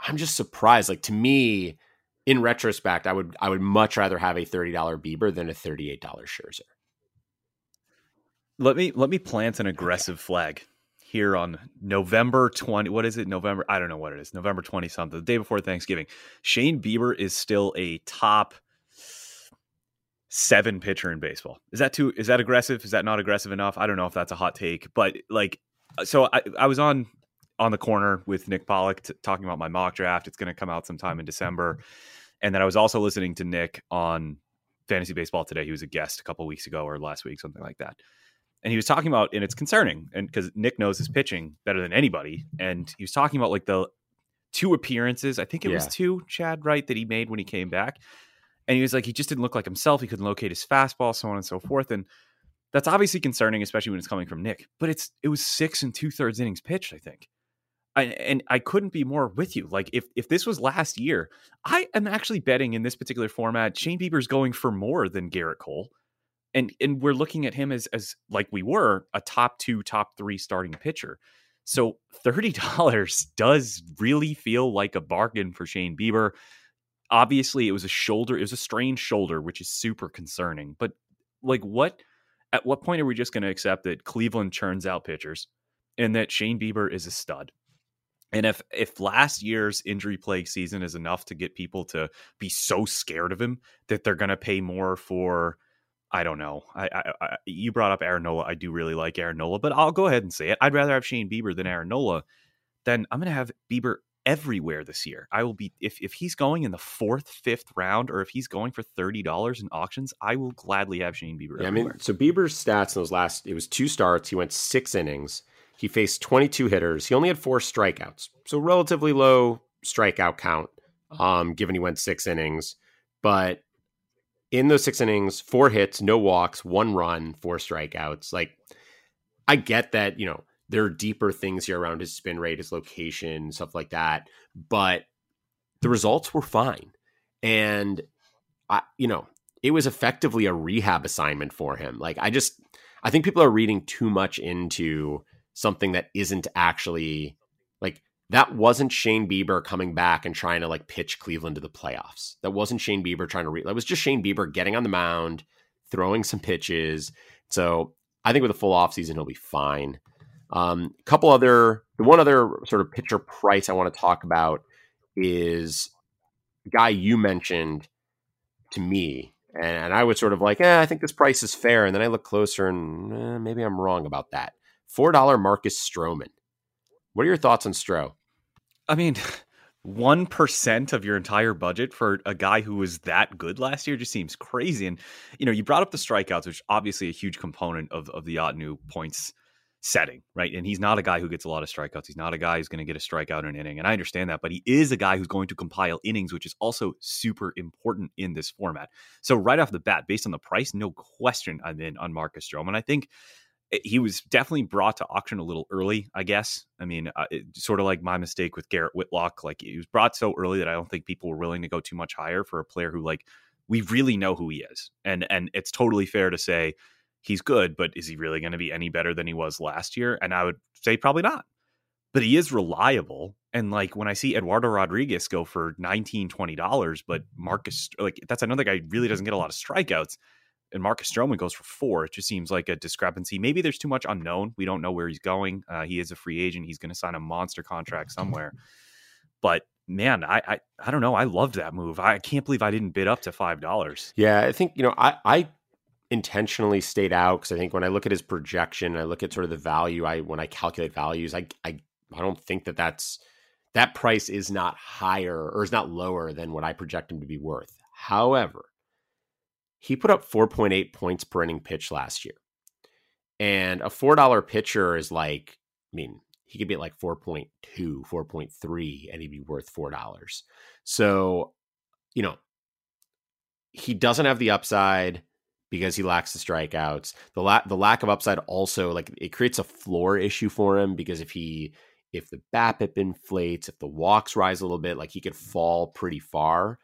I'm just surprised. Like to me, in retrospect, I would I would much rather have a thirty dollar Bieber than a thirty eight dollar Scherzer. Let me let me plant an aggressive flag here on November 20. What is it? November? I don't know what it is. November 20 something, the day before Thanksgiving. Shane Bieber is still a top seven pitcher in baseball. Is that too, is that aggressive? Is that not aggressive enough? I don't know if that's a hot take, but like, uh, so I, I was on on the corner with Nick Pollack t- talking about my mock draft. It's going to come out sometime in December. And then I was also listening to Nick on Fantasy Baseball today. He was a guest a couple weeks ago or last week, something like that. And he was talking about, and it's concerning, and because Nick knows his pitching better than anybody. And he was talking about like the two appearances, I think it yeah. was two, Chad, right, that he made when he came back. And he was like, he just didn't look like himself. He couldn't locate his fastball, so on and so forth. And that's obviously concerning, especially when it's coming from Nick. But it's it was six and two thirds innings pitched, I think. I, and I couldn't be more with you. Like if if this was last year, I am actually betting in this particular format, Shane Bieber's going for more than Gerrit Cole, and and we're looking at him as as like we were a top two, top three starting pitcher. So $30 does really feel like a bargain for Shane Bieber. Obviously, it was a shoulder, it was a strained shoulder, which is super concerning. But like what at what point are we just going to accept that Cleveland churns out pitchers and that Shane Bieber is a stud? And if if last year's injury plague season is enough to get people to be so scared of him that they're going to pay more for, I don't know. I, I, I, you brought up Aaron Nola. I do really like Aaron Nola, but I'll go ahead and say it. I'd rather have Shane Bieber than Aaron Nola. Then I'm going to have Bieber everywhere this year. I will be if if he's going in the fourth, fifth round, or if he's going for thirty dollars in auctions, I will gladly have Shane Bieber. Yeah. I mean, so Bieber's stats in those last it was two starts. He went six innings. He faced 22 hitters. He only had four strikeouts, so relatively low strikeout count, um, given he went six innings. But in those six innings, four hits, no walks, one run, four strikeouts. Like, I get that, you know, there are deeper things here around his spin rate, his location, stuff like that. But the results were fine. And, I, you know, it was effectively a rehab assignment for him. Like, I just, I think people are reading too much into something that isn't actually like that wasn't Shane Bieber coming back and trying to like pitch Cleveland to the playoffs. That wasn't Shane Bieber trying to re- that was just Shane Bieber getting on the mound, throwing some pitches. So I think with a full offseason, he'll be fine. A um, couple other, the one other sort of pitcher price I want to talk about is a guy you mentioned to me. And I was sort of like, eh, I think this price is fair. And then I look closer and eh, maybe I'm wrong about that. $4 Marcus Stroman. What are your thoughts on Stro? I mean, 1% of your entire budget for a guy who was that good last year just seems crazy. And, you know, you brought up the strikeouts, which obviously a huge component of, of the Ottoneu points setting, right? And he's not a guy who gets a lot of strikeouts. He's not a guy who's going to get a strikeout in an inning. And I understand that, but he is a guy who's going to compile innings, which is also super important in this format. So right off the bat, based on the price, no question I'm in on Marcus Stroman. And I think he was definitely brought to auction a little early, I guess. I mean, uh, it, sort of like my mistake with Garrett Whitlock. Like he was brought so early that I don't think people were willing to go too much higher for a player who, like, we really know who he is, and and it's totally fair to say he's good, but is he really going to be any better than he was last year? And I would say probably not. But he is reliable, and like when I see Eduardo Rodriguez go for 19 dollars, but Marcus like that's another guy really doesn't get a lot of strikeouts and Marcus Stroman goes for four. It just seems like a discrepancy. Maybe there's too much unknown. We don't know where he's going. Uh, he is a free agent. He's going to sign a monster contract somewhere. But man, I, I I don't know. I loved that move. I can't believe I didn't bid up to five dollars. Yeah, I think you know I I intentionally stayed out because I think when I look at his projection, I look at sort of the value. I when I calculate values, I I I don't think that that's that price is not higher or is not lower than what I project him to be worth. However, he put up 4.8 points per inning pitch last year. And a $4 pitcher is like, I mean, he could be at like 4.2, 4.3, and he'd be worth $4. So, you know, he doesn't have the upside because he lacks the strikeouts. The la- the lack of upside also like it creates a floor issue for him because if he if the BABIP inflates, if the walks rise a little bit, like he could fall pretty far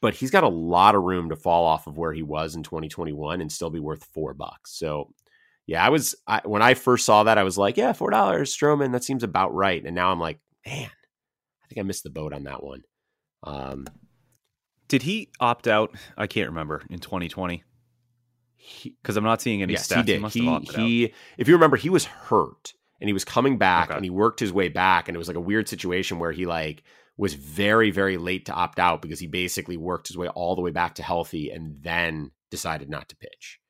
but he's got a lot of room to fall off of where he was in 2021 and still be worth four bucks. So, yeah, I was I, when I first saw that, I was like, yeah, four dollars, Stroman, that seems about right. And now I'm like, man, I think I missed the boat on that one. Um, Did he opt out? I can't remember in 2020 because I'm not seeing any yes, stats. He did. He, he, he if you remember, he was hurt and he was coming back Okay. and he worked his way back, and it was like a weird situation where he like was very very late to opt out because he basically worked his way all the way back to healthy and then decided not to pitch.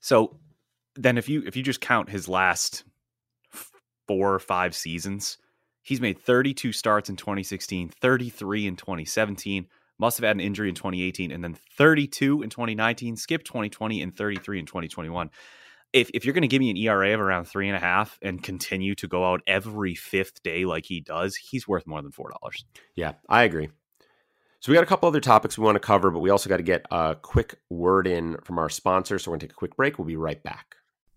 So then if you if you just count his last four or five seasons, he's made 32 starts in 2016, 33 in 2017, must have had an injury in 2018 and then 32 in 2019, skip 2020 and 33 in 2021. If, if you're going to give me an ERA of around three and a half and continue to go out every fifth day like he does, he's worth more than four dollars. Yeah, I agree. So we got a couple other topics we want to cover, but we also got to get a quick word in from our sponsor. So we're going to take a quick break. We'll be right back.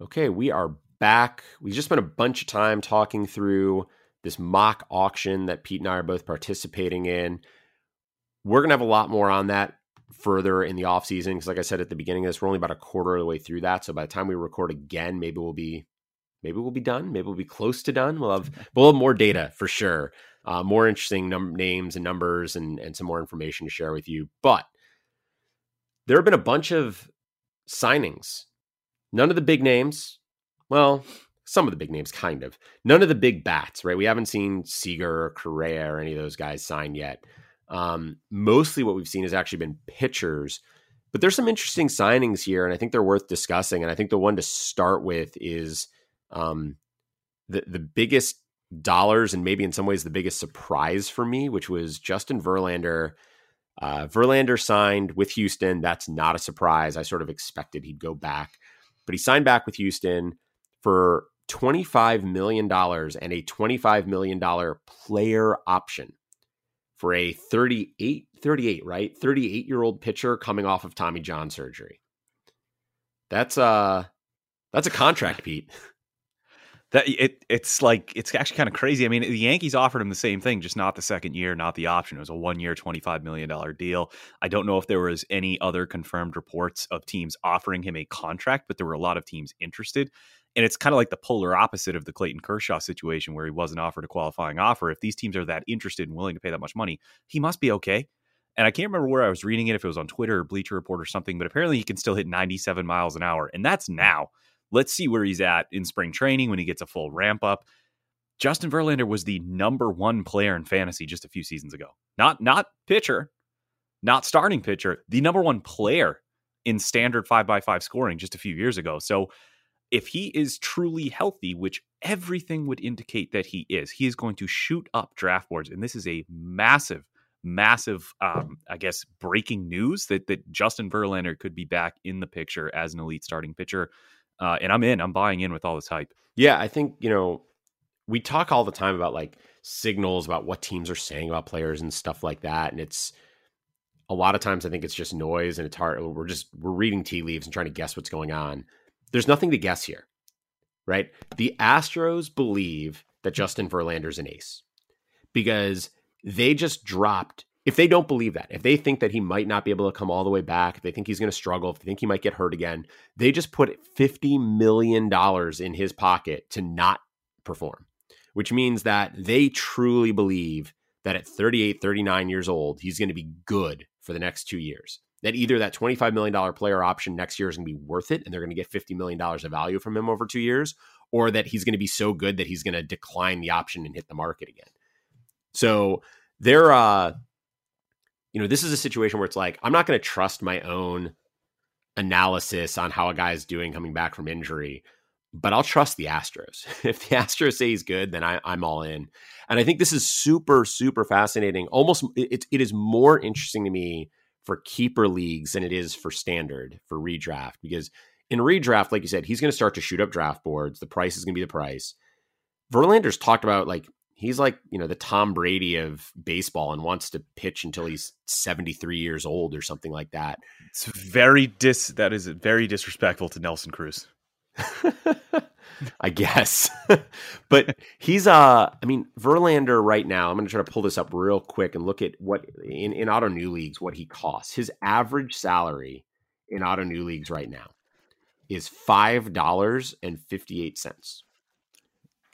Okay, we are back. We just spent a bunch of time talking through this mock auction that Pete and I are both participating in. We're going to have a lot more on that further in the off season because like I said at the beginning of this, we're only about a quarter of the way through that. So by the time we record again, maybe we'll be maybe we'll be done. Maybe we'll be close to done. We'll have we'll have more data for sure. Uh, more interesting num- names and numbers and and some more information to share with you. But there have been a bunch of signings None of the big names. Well, some of the big names, kind of. None of the big bats, right? We haven't seen Seager or Correa or any of those guys sign yet. Um, mostly what we've seen has actually been pitchers. But there's some interesting signings here, and I think they're worth discussing. And I think the one to start with is um, the the biggest dollars and maybe in some ways the biggest surprise for me, which was Justin Verlander. Uh, Verlander signed with Houston. That's not a surprise. I sort of expected he'd go back but he signed back with Houston for $25 million and a $25 million player option for a 38, 38, right? 38 year old pitcher coming off of Tommy John surgery. That's a, that's a contract, Pete. That it it's like it's actually kind of crazy. I mean, the Yankees offered him the same thing, just not the second year, not the option. It was a one year, twenty five million dollar deal. I don't know if there was any other confirmed reports of teams offering him a contract, but there were a lot of teams interested. And it's kind of like the polar opposite of the Clayton Kershaw situation, where he wasn't offered a qualifying offer. If these teams are that interested and willing to pay that much money, he must be okay. And I can't remember where I was reading it, if it was on Twitter or Bleacher Report or something, but apparently he can still hit 97 miles an hour. And that's now. Let's see where he's at in spring training when he gets a full ramp up. Justin Verlander was the number one player in fantasy just a few seasons ago. Not not pitcher, not starting pitcher, the number one player in standard five by five scoring just a few years ago. So if he is truly healthy, which everything would indicate that he is, he is going to shoot up draft boards. And this is a massive, massive, um, I guess, breaking news that that Justin Verlander could be back in the picture as an elite starting pitcher uh, and I'm in. I'm buying in with all this hype. Yeah, I think you know we talk all the time about like signals about what teams are saying about players and stuff like that, and it's a lot of times I think it's just noise and it's hard. We're just we're reading tea leaves and trying to guess what's going on. There's nothing to guess here, right? The Astros believe that Justin Verlander's an ace because they just dropped if they don't believe that, if they think that he might not be able to come all the way back, if they think he's going to struggle, if they think he might get hurt again, they just put $50 million in his pocket to not perform, which means that they truly believe that at 38, 39 years old, he's going to be good for the next two years. That either that $25 million player option next year is going to be worth it and they're going to get $50 million of value from him over two years, or that he's going to be so good that he's going to decline the option and hit the market again. So they're, uh, you know, this is a situation where it's like, I'm not going to trust my own analysis on how a guy is doing coming back from injury, but I'll trust the Astros. if the Astros say he's good, then I, am all in. And I think this is super, super fascinating. Almost, it, it is more interesting to me for keeper leagues than it is for standard for redraft because in redraft, like you said, he's going to start to shoot up draft boards. The price is going to be the price. Verlander's talked about like he's like you know the Tom Brady of baseball and wants to pitch until he's 73 years old or something like that. It's very dis that is very disrespectful to Nelson Cruz. I guess. but he's uh I mean Verlander right now, I'm going to try to pull this up real quick and look at what in in Ottoneu leagues what he costs. His average salary in Ottoneu leagues right now is $5.58.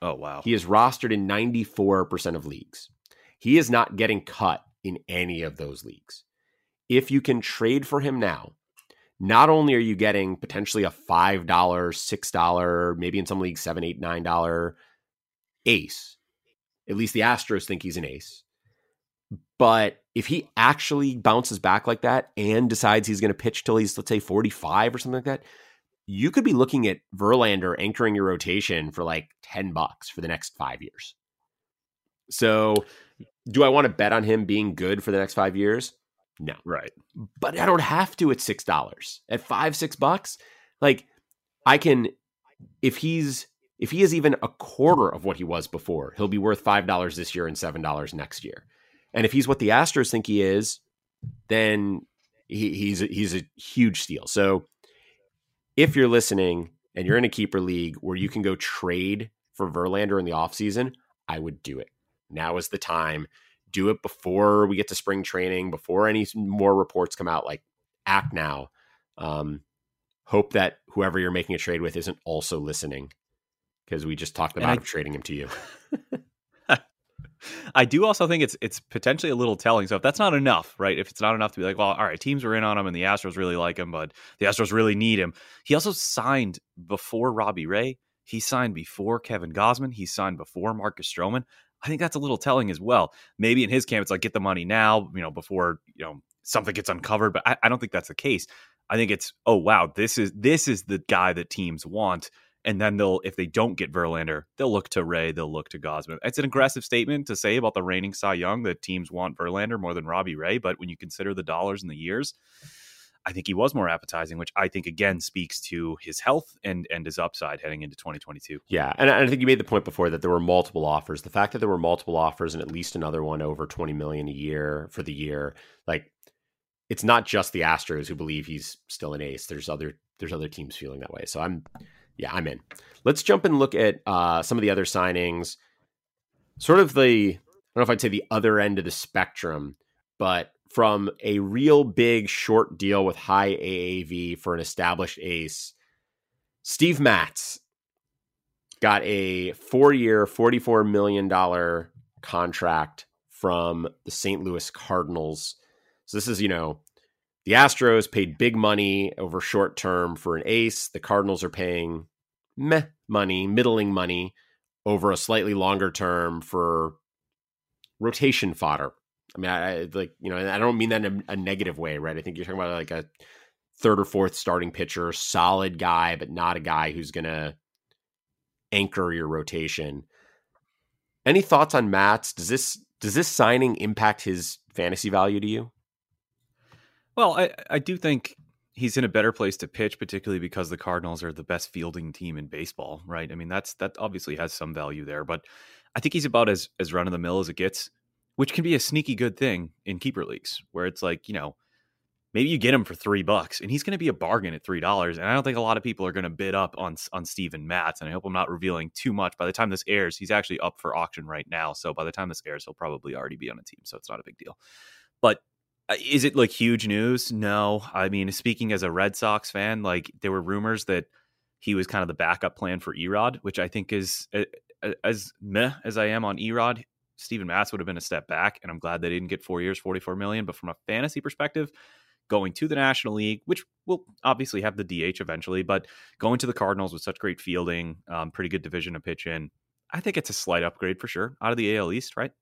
Oh wow. He is rostered in ninety four percent of leagues. He is not getting cut in any of those leagues. If you can trade for him now, not only are you getting potentially a five dollar, six dollar, maybe in some leagues seven, eight, nine dollar ace. At least the Astros think he's an ace. But if he actually bounces back like that and decides he's going to pitch till he's, let's say, 45 or something like that, you could be looking at Verlander anchoring your rotation for like 10 bucks for the next five years. So, do I want to bet on him being good for the next five years? No. Right. But I don't have to at $6. At five, six bucks, like I can, if he's, if he is even a quarter of what he was before, he'll be worth $5 this year and $7 next year. And if he's what the Astros think he is, then he, he's a, he's a huge steal. So if you're listening and you're in a keeper league where you can go trade for Verlander in the offseason, I would do it. Now is the time. Do it before we get to spring training, before any more reports come out. Like act now. Um, hope that whoever you're making a trade with isn't also listening because we just talked about I, trading him to you. I do also think it's it's potentially a little telling. So if that's not enough, right? If it's not enough to be like, well, all right, teams are in on him and the Astros really like him, but the Astros really need him. He also signed before Robbie Ray. He signed before Kevin Gausman. He signed before Marcus Stroman. I think that's a little telling as well. Maybe in his camp, it's like get the money now, you know, before you know something gets uncovered. But I, I don't think that's the case. I think it's oh wow, this is this is the guy that teams want and then they'll if they don't get Verlander, they'll look to Ray, they'll look to Gausman. It's an aggressive statement to say about the reigning Cy Young that teams want Verlander more than Robbie Ray, but when you consider the dollars and the years, I think he was more appetizing, which I think again speaks to his health and and his upside heading into 2022. Yeah, and I think you made the point before that there were multiple offers. The fact that there were multiple offers and at least another one over 20 million a year for the year, like it's not just the Astros who believe he's still an ace. There's other there's other teams feeling that way. So I'm yeah, I'm in. Let's jump and look at uh, some of the other signings. Sort of the, I don't know if I'd say the other end of the spectrum, but from a real big short deal with high AAV for an established ace, Steve Matz got a four year, $44 million contract from the St. Louis Cardinals. So this is, you know, the Astros paid big money over short term for an ace. The Cardinals are paying meh money, middling money over a slightly longer term for rotation fodder. I mean, I, I like you know, I don't mean that in a, a, negative way, right? I think you're talking about like a third or fourth starting pitcher, solid guy, but not a guy who's going to anchor your rotation. Any thoughts on Matz? Does this does this signing impact his fantasy value to you? Well, I, I do think he's in a better place to pitch, particularly because the Cardinals are the best fielding team in baseball, right? I mean, that's that obviously has some value there, but I think he's about as as run of the mill as it gets, which can be a sneaky good thing in keeper leagues, where it's like you know maybe you get him for three bucks, and he's going to be a bargain at three dollars. And I don't think a lot of people are going to bid up on on Steven Matz. And I hope I'm not revealing too much. By the time this airs, he's actually up for auction right now. So by the time this airs, he'll probably already be on a team. So it's not a big deal. But Uh, is it like huge news? No. I mean, speaking as a Red Sox fan, like there were rumors that he was kind of the backup plan for Erod, which I think is uh, uh, as meh as I am on Erod. Steven Matz would have been a step back, and I'm glad they didn't get four years, 44 million. But from a fantasy perspective, going to the National League, which will obviously have the DH eventually, but going to the Cardinals with such great fielding, um, pretty good division to pitch in, I think it's a slight upgrade for sure out of the AL East, right?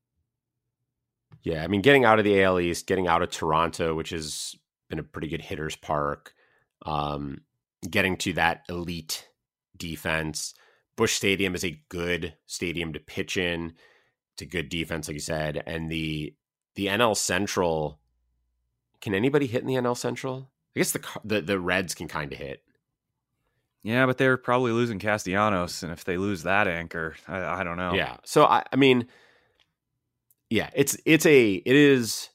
Yeah, I mean, getting out of the AL East, getting out of Toronto, which has been a pretty good hitters park, um, getting to that elite defense. Busch Stadium is a good stadium to pitch in. It's a good defense, like you said, and the the NL Central. Can anybody hit in the NL Central? I guess the the, the Reds can kind of hit. Yeah, but they're probably losing Castellanos, and if they lose that anchor, I, I don't know. Yeah, so I, I mean, yeah, it's it's a it is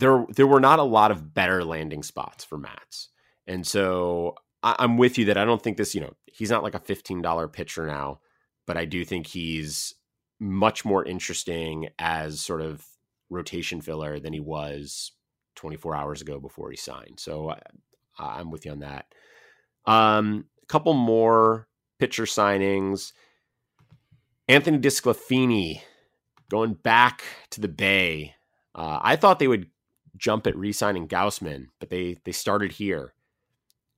there there were not a lot of better landing spots for Matz. And so I, I'm with you that I don't think this, you know, he's not like a $15 pitcher now, but I do think he's much more interesting as sort of rotation filler than he was 24 hours ago before he signed. So I, I'm with you on that. Um, a couple more pitcher signings. Anthony DeSclafani going back to the Bay. Uh, I thought they would jump at re-signing Gausman, but they they started here.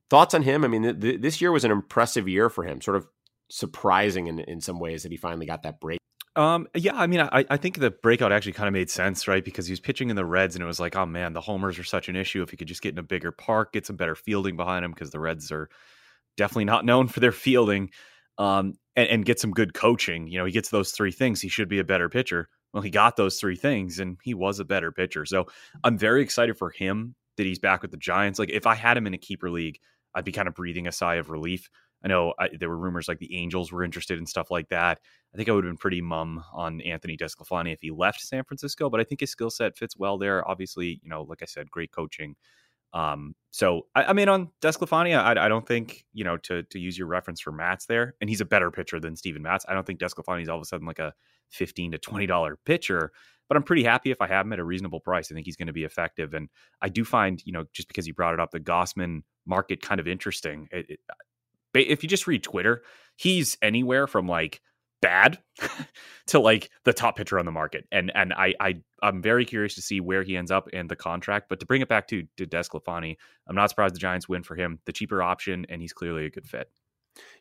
Thoughts on him? I mean, th- th- this year was an impressive year for him. Sort of surprising in in some ways that he finally got that break. Um, yeah, I mean, I, I think the breakout actually kind of made sense, right? Because he was pitching in the Reds, and it was like, oh man, the homers are such an issue. If he could just get in a bigger park, get some better fielding behind him, because the Reds are definitely not known for their fielding, um, and, and get some good coaching. You know, he gets those three things, he should be a better pitcher. Well, he got those three things, and he was a better pitcher. So I'm very excited for him that he's back with the Giants. Like, if I had him in a keeper league, I'd be kind of breathing a sigh of relief. I know I, there were rumors like the Angels were interested in stuff like that. I think I would have been pretty mum on Anthony DeSclafani if he left San Francisco, but I think his skill set fits well there. Obviously, you know, like I said, great coaching. Um, so I, I mean, on DeSclafani, I, I, don't think you know to to use your reference for Matz there, and he's a better pitcher than Steven Matz. I don't think DeSclafani is all of a sudden like a fifteen to twenty dollar pitcher, but I'm pretty happy if I have him at a reasonable price. I think he's going to be effective, and I do find you know just because you brought it up, the Gausman market kind of interesting. It, it, if you just read Twitter, he's anywhere from like bad to like the top pitcher on the market. And and I I I'm very curious to see where he ends up in the contract. But to bring it back to to DeSclafani, I'm not surprised the Giants win for him. The cheaper option, and he's clearly a good fit.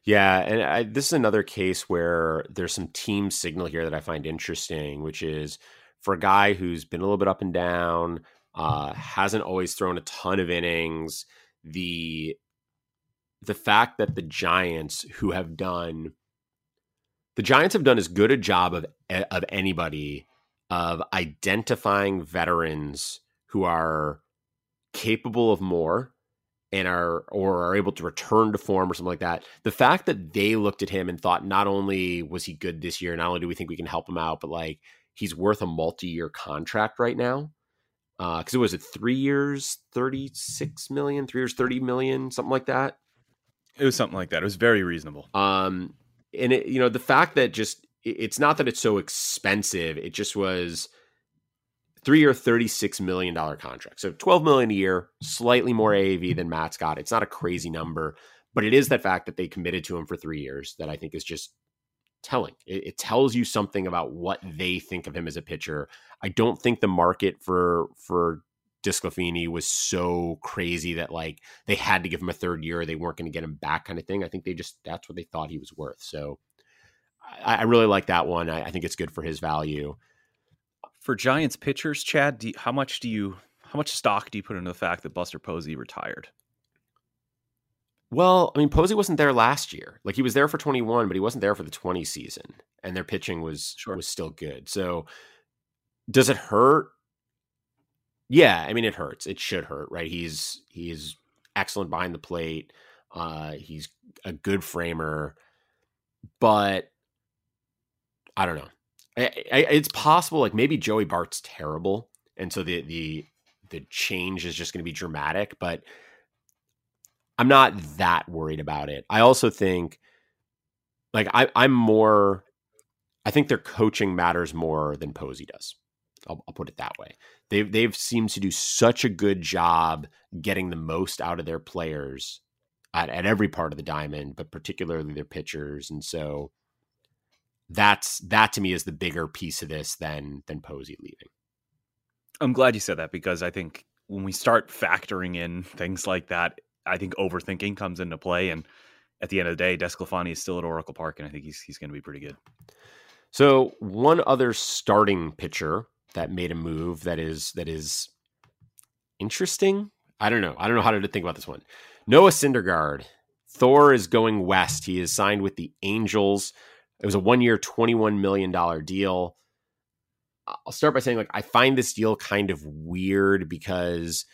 Yeah, and I, this is another case where there's some team signal here that I find interesting, which is for a guy who's been a little bit up and down, uh, hasn't always thrown a ton of innings. The the fact that the Giants, who have done, the Giants have done as good a job of of anybody of identifying veterans who are capable of more and are or are able to return to form or something like that. The fact that they looked at him and thought not only was he good this year, not only do we think we can help him out, but like he's worth a multi-year contract right now. Because uh, it was at three years, 36 million, three years, 30 million, something like that. It was something like that. It was very reasonable. Um, and it, you know, the fact that just it's not that it's so expensive. It just was three or thirty six million dollar contract. So twelve million a year, slightly more AAV than Matz got. It's not a crazy number, but it is that fact that they committed to him for three years that I think is just telling. It, it tells you something about what they think of him as a pitcher. I don't think the market for for DeSclafani was so crazy that like they had to give him a third year, they weren't going to get him back, kind of thing. I think they just that's what they thought he was worth. So I, I really like that one. I, I, think it's good for his value. For Giants pitchers, Chad, you, how much do you how much stock do you put into the fact that Buster Posey retired? Well, I mean, Posey wasn't there last year. Like he was there for 21, but he wasn't there for the 20 season, and their pitching was sure. was still good. So, does it hurt? Yeah, I mean it hurts. It should hurt, right? He's he's excellent behind the plate. Uh, he's a good framer, but I don't know. I, I, it's possible, like maybe Joey Bart's terrible, and so the the the change is just going to be dramatic. But I'm not that worried about it. I also think, like I, I'm more. I think their coaching matters more than Posey does. I'll, I'll, put it that way. They've they've seemed to do such a good job getting the most out of their players at, at every part of the diamond, but particularly their pitchers. And so that's that to me is the bigger piece of this than than Posey leaving. I'm glad you said that because I think when we start factoring in things like that, I think overthinking comes into play. And at the end of the day, DeSclafani is still at Oracle Park, and I think he's he's going to be pretty good. So one other starting pitcher that made a move that is that is interesting. I don't know. I don't know how to think about this one. Noah Syndergaard. Thor is going west. He is signed with the Angels. It was a one year, $21 million deal. I'll start by saying, like, I find this deal kind of weird because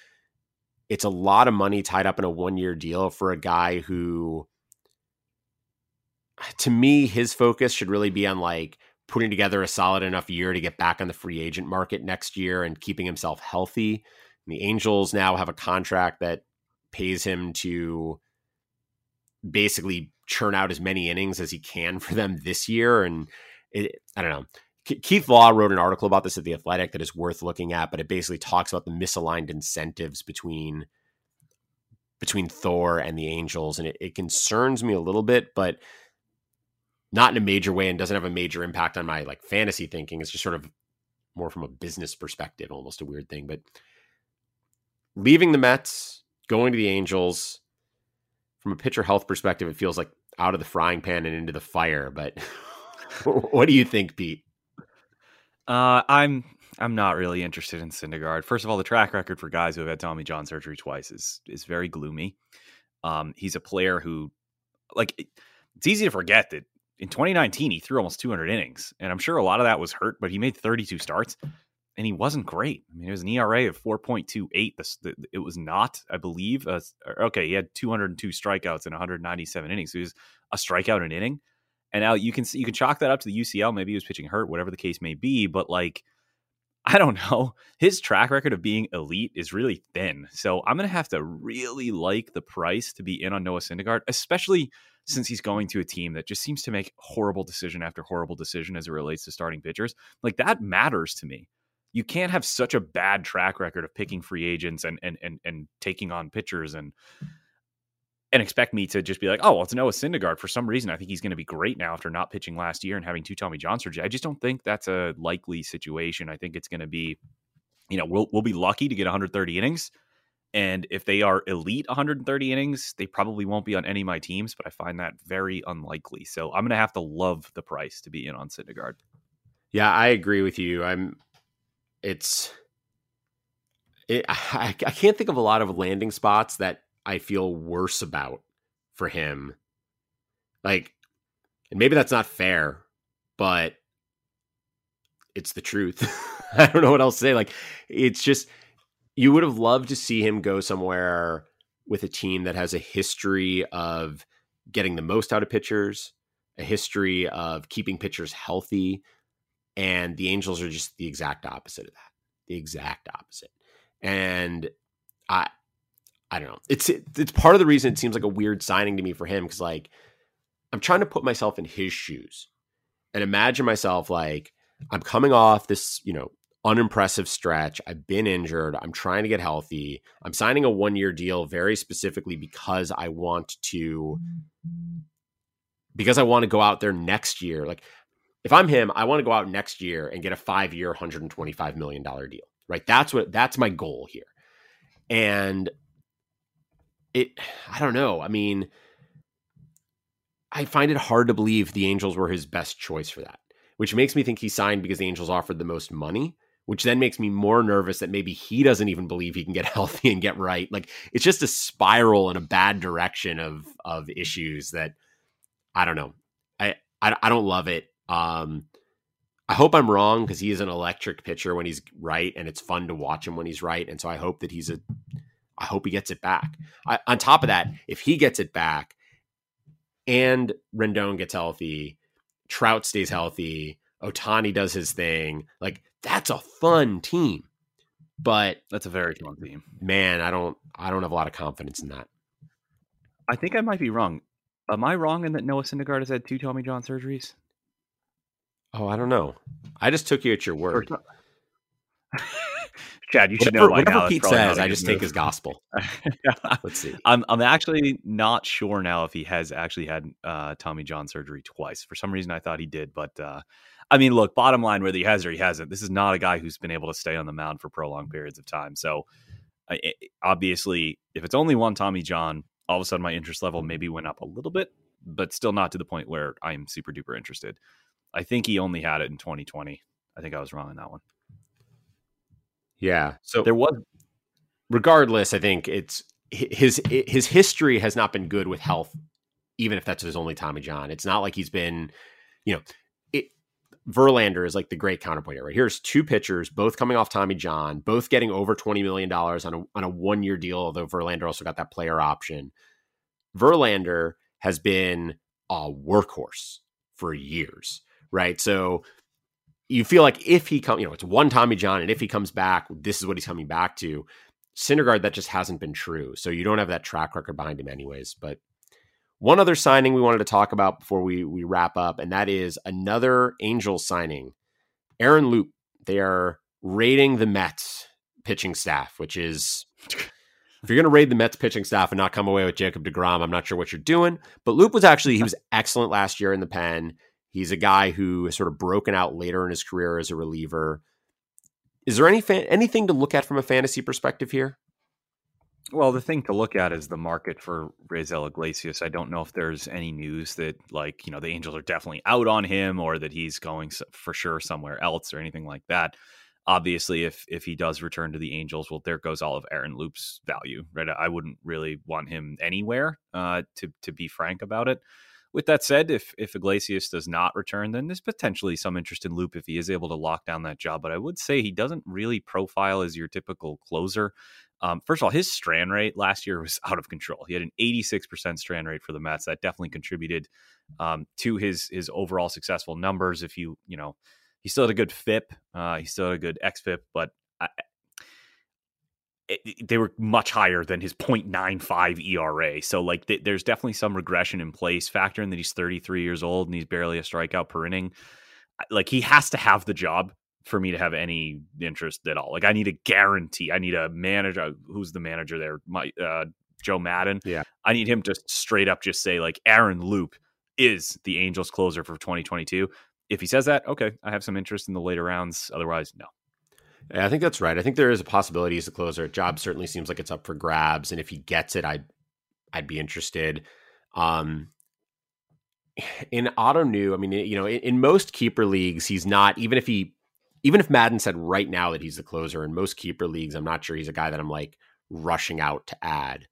it's a lot of money tied up in a one year deal for a guy who, to me, his focus should really be on like putting together a solid enough year to get back on the free agent market next year and keeping himself healthy. And the Angels now have a contract that pays him to basically churn out as many innings as he can for them this year. And it, I don't know. Keith Law wrote an article about this at The Athletic that is worth looking at, but it basically talks about the misaligned incentives between between Thor and the Angels, and it, it concerns me a little bit, but not in a major way, and doesn't have a major impact on my like fantasy thinking. It's just sort of more from a business perspective, almost a weird thing. But leaving the Mets, going to the Angels, from a pitcher health perspective, it feels like out of the frying pan and into the fire. But what do you think, Pete? Uh, I'm I'm not really interested in Syndergaard. First of all, the track record for guys who have had Tommy John surgery twice is is very gloomy. Um, he's a player who, like, it's easy to forget that in 2019 he threw almost 200 innings, and I'm sure a lot of that was hurt, but he made 32 starts, and he wasn't great. I mean, it was an ERA of 4.28. it was not, I believe. Okay, he had 202 strikeouts in 197 innings. So he was a strikeout an inning. And now you can see you can chalk that up to the UCL. Maybe he was pitching hurt, whatever the case may be. But like, I don't know. His track record of being elite is really thin. So I'm gonna have to really like the price to be in on Noah Syndergaard, especially since he's going to a team that just seems to make horrible decision after horrible decision as it relates to starting pitchers. Like that matters to me. You can't have such a bad track record of picking free agents and and and and taking on pitchers and and expect me to just be like, oh, well, it's Noah Syndergaard. For some reason, I think he's going to be great now after not pitching last year and having two Tommy John surgery. I just don't think that's a likely situation. I think it's going to be, you know, we'll we'll be lucky to get 130 innings, and if they are elite 130 innings, they probably won't be on any of my teams. But I find that very unlikely. So I'm going to have to love the price to be in on Syndergaard. Yeah, I agree with you. I'm. It's. It, I, I can't think of a lot of landing spots that I feel worse about for him. Like, and maybe that's not fair, but it's the truth. I don't know what else to say. Like, it's just, you would have loved to see him go somewhere with a team that has a history of getting the most out of pitchers, a history of keeping pitchers healthy. And the Angels are just the exact opposite of that. The exact opposite. And I I don't know. It's it's part of the reason it seems like a weird signing to me for him because like I'm trying to put myself in his shoes and imagine myself like I'm coming off this you know unimpressive stretch. I've been injured. I'm trying to get healthy. I'm signing a one year deal very specifically because I want to because I want to go out there next year. Like if I'm him, I want to go out next year and get a five year, 125 million dollar deal. Right? That's what that's my goal here. And it I don't know. I mean, I find it hard to believe the Angels were his best choice for that, which makes me think he signed because the Angels offered the most money, which then makes me more nervous that maybe he doesn't even believe he can get healthy and get right. Like it's just a spiral in a bad direction of of issues that I don't know. I I, I don't love it. Um I hope I'm wrong because he is an electric pitcher when he's right, and it's fun to watch him when he's right. And so I hope that he's a I hope he gets it back. I, on top of that, if he gets it back and Rendon gets healthy, Trout stays healthy, Ohtani does his thing, like that's a fun team. But that's a very fun team. Man, I don't I don't have a lot of confidence in that. I think I might be wrong. Am I wrong in that Noah Syndergaard has had two Tommy John surgeries? Oh, I don't know. I just took you at your word. Chad, you should whatever, know. whatever Pete says, I just move. take his gospel. Let's see. I'm I'm actually not sure now if he has actually had uh, Tommy John surgery twice. For some reason, I thought he did, but uh, I mean, look, bottom line, whether he has or he hasn't, this is not a guy who's been able to stay on the mound for prolonged periods of time. So, uh, obviously, if it's only one Tommy John, all of a sudden my interest level maybe went up a little bit, but still not to the point where I am super duper interested. I think he only had it in 2020. I think I was wrong on that one. Yeah. So there was regardless, I think it's his his history has not been good with health even if that's his only Tommy John. It's not like he's been, you know, it, Verlander is like the great counterpoint here, right? Here's two pitchers, both coming off Tommy John, both getting over $20 million on a, on a one year deal, although Verlander also got that player option. Verlander has been a workhorse for years, right? So you feel like if he comes, you know, it's one Tommy John, and if he comes back, this is what he's coming back to. Syndergaard, that just hasn't been true. So you don't have that track record behind him, anyways. But one other signing we wanted to talk about before we we wrap up, and that is another Angels signing, Aaron Loup. They are raiding the Mets pitching staff, which is if you're going to raid the Mets pitching staff and not come away with Jacob DeGrom, I'm not sure what you're doing. But Loup was actually, he was excellent last year in the pen. He's a guy who has sort of broken out later in his career as a reliever. Is there any anything to look at from a fantasy perspective here? Well, the thing to look at is the market for Raisel Iglesias. I don't know if there's any news that, like, you know, the Angels are definitely out on him or that he's going for sure somewhere else or anything like that. Obviously, if if he does return to the Angels, well, there goes all of Aaron Loup's value, right? I wouldn't really want him anywhere, uh, to to be frank about it. With that said, if if Iglesias does not return, then there's potentially some interest in Loup if he is able to lock down that job. But I would say he doesn't really profile as your typical closer. Um, first of all, his strand rate last year was out of control. He had an 86% strand rate for the Mets. That definitely contributed um, to his his overall successful numbers. If you you know, he still had a good FIP, uh, he still had a good xFIP, but I, they were much higher than his 0.95 ERA. So like th- there's definitely some regression in place. Factor in that he's 33 years old and he's barely a strikeout per inning. Like he has to have the job for me to have any interest at all. Like I need a guarantee. I need a manager. Who's the manager there? My uh, Joe Maddon. Yeah. I need him to straight up just say like Aaron Loup is the Angels closer for 2022. If he says that, okay, I have some interest in the later rounds. Otherwise, no. I think that's right. I think there is a possibility he's a closer. Job certainly seems like it's up for grabs, and if he gets it, I'd I'd be interested. Um, in Ottoneu, I mean, you know, in, in, most keeper leagues, he's not. Even if he, even if Maddon said right now that he's the closer in most keeper leagues, I'm not sure he's a guy that I'm like rushing out to add.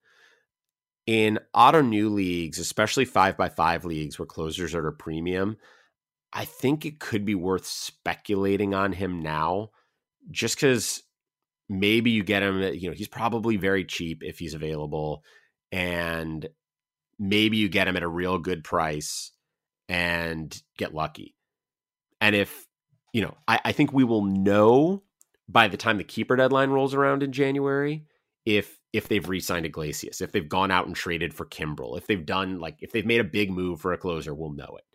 In Ottoneu leagues, especially five by five leagues where closers are at a premium, I think it could be worth speculating on him now just because maybe you get him, you know, he's probably very cheap if he's available. And maybe you get him at a real good price and get lucky. And if, you know, I, I think we will know by the time the keeper deadline rolls around in January if if they've re-signed Iglesias, if they've gone out and traded for Kimbrel, if they've done like if they've made a big move for a closer, we'll know it.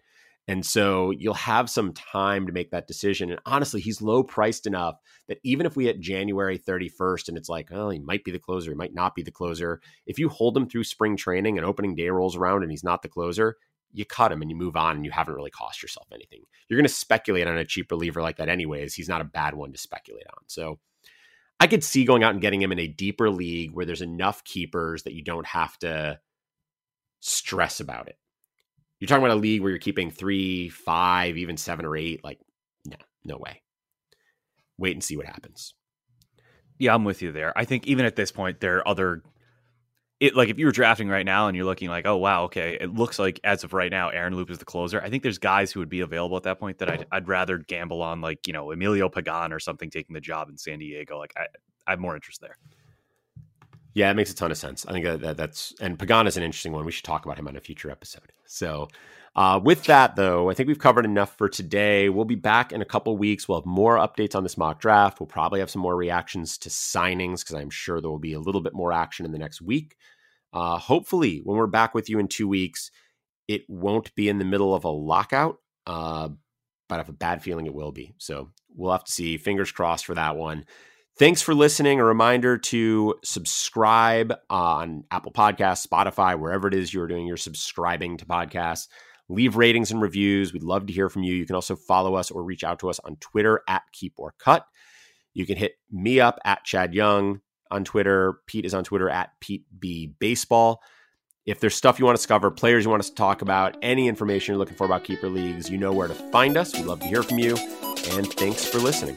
And so you'll have some time to make that decision. And honestly, he's low priced enough that even if we hit January 31st and it's like, oh, he might be the closer, he might not be the closer. If you hold him through spring training and opening day rolls around and he's not the closer, you cut him and you move on and you haven't really cost yourself anything. You're going to speculate on a cheap reliever like that anyways. He's not a bad one to speculate on. So I could see going out and getting him in a deeper league where there's enough keepers that you don't have to stress about it. You're talking about a league where you're keeping three, five, even seven or eight. Like, no, no way. Wait and see what happens. Yeah, I'm with you there. I think even at this point, there are other. It, like if you were drafting right now and you're looking like, oh wow, okay, it looks like as of right now, Aaron Loup is the closer. I think there's guys who would be available at that point that I'd, I'd rather gamble on, like you know Emilio Pagan or something taking the job in San Diego. Like I, I have more interest there. Yeah, it makes a ton of sense. I think that, that that's and Pagan is an interesting one. We should talk about him on a future episode. So, uh, with that though, I think we've covered enough for today. We'll be back in a couple weeks. We'll have more updates on this mock draft. We'll probably have some more reactions to signings because I'm sure there will be a little bit more action in the next week. Uh, hopefully, when we're back with you in two weeks, it won't be in the middle of a lockout. Uh, but I have a bad feeling it will be. So we'll have to see. Fingers crossed for that one. Thanks for listening. A reminder to subscribe on Apple Podcasts, Spotify, wherever it is you're doing your subscribing to podcasts. Leave ratings and reviews. We'd love to hear from you. You can also follow us or reach out to us on Twitter at Keep or Cut. You can hit me up at Chad Young on Twitter. Pete is on Twitter at Pete B Baseball. If there's stuff you want to discover, players you want us to talk about, any information you're looking for about keeper leagues, you know where to find us. We'd love to hear from you. And thanks for listening.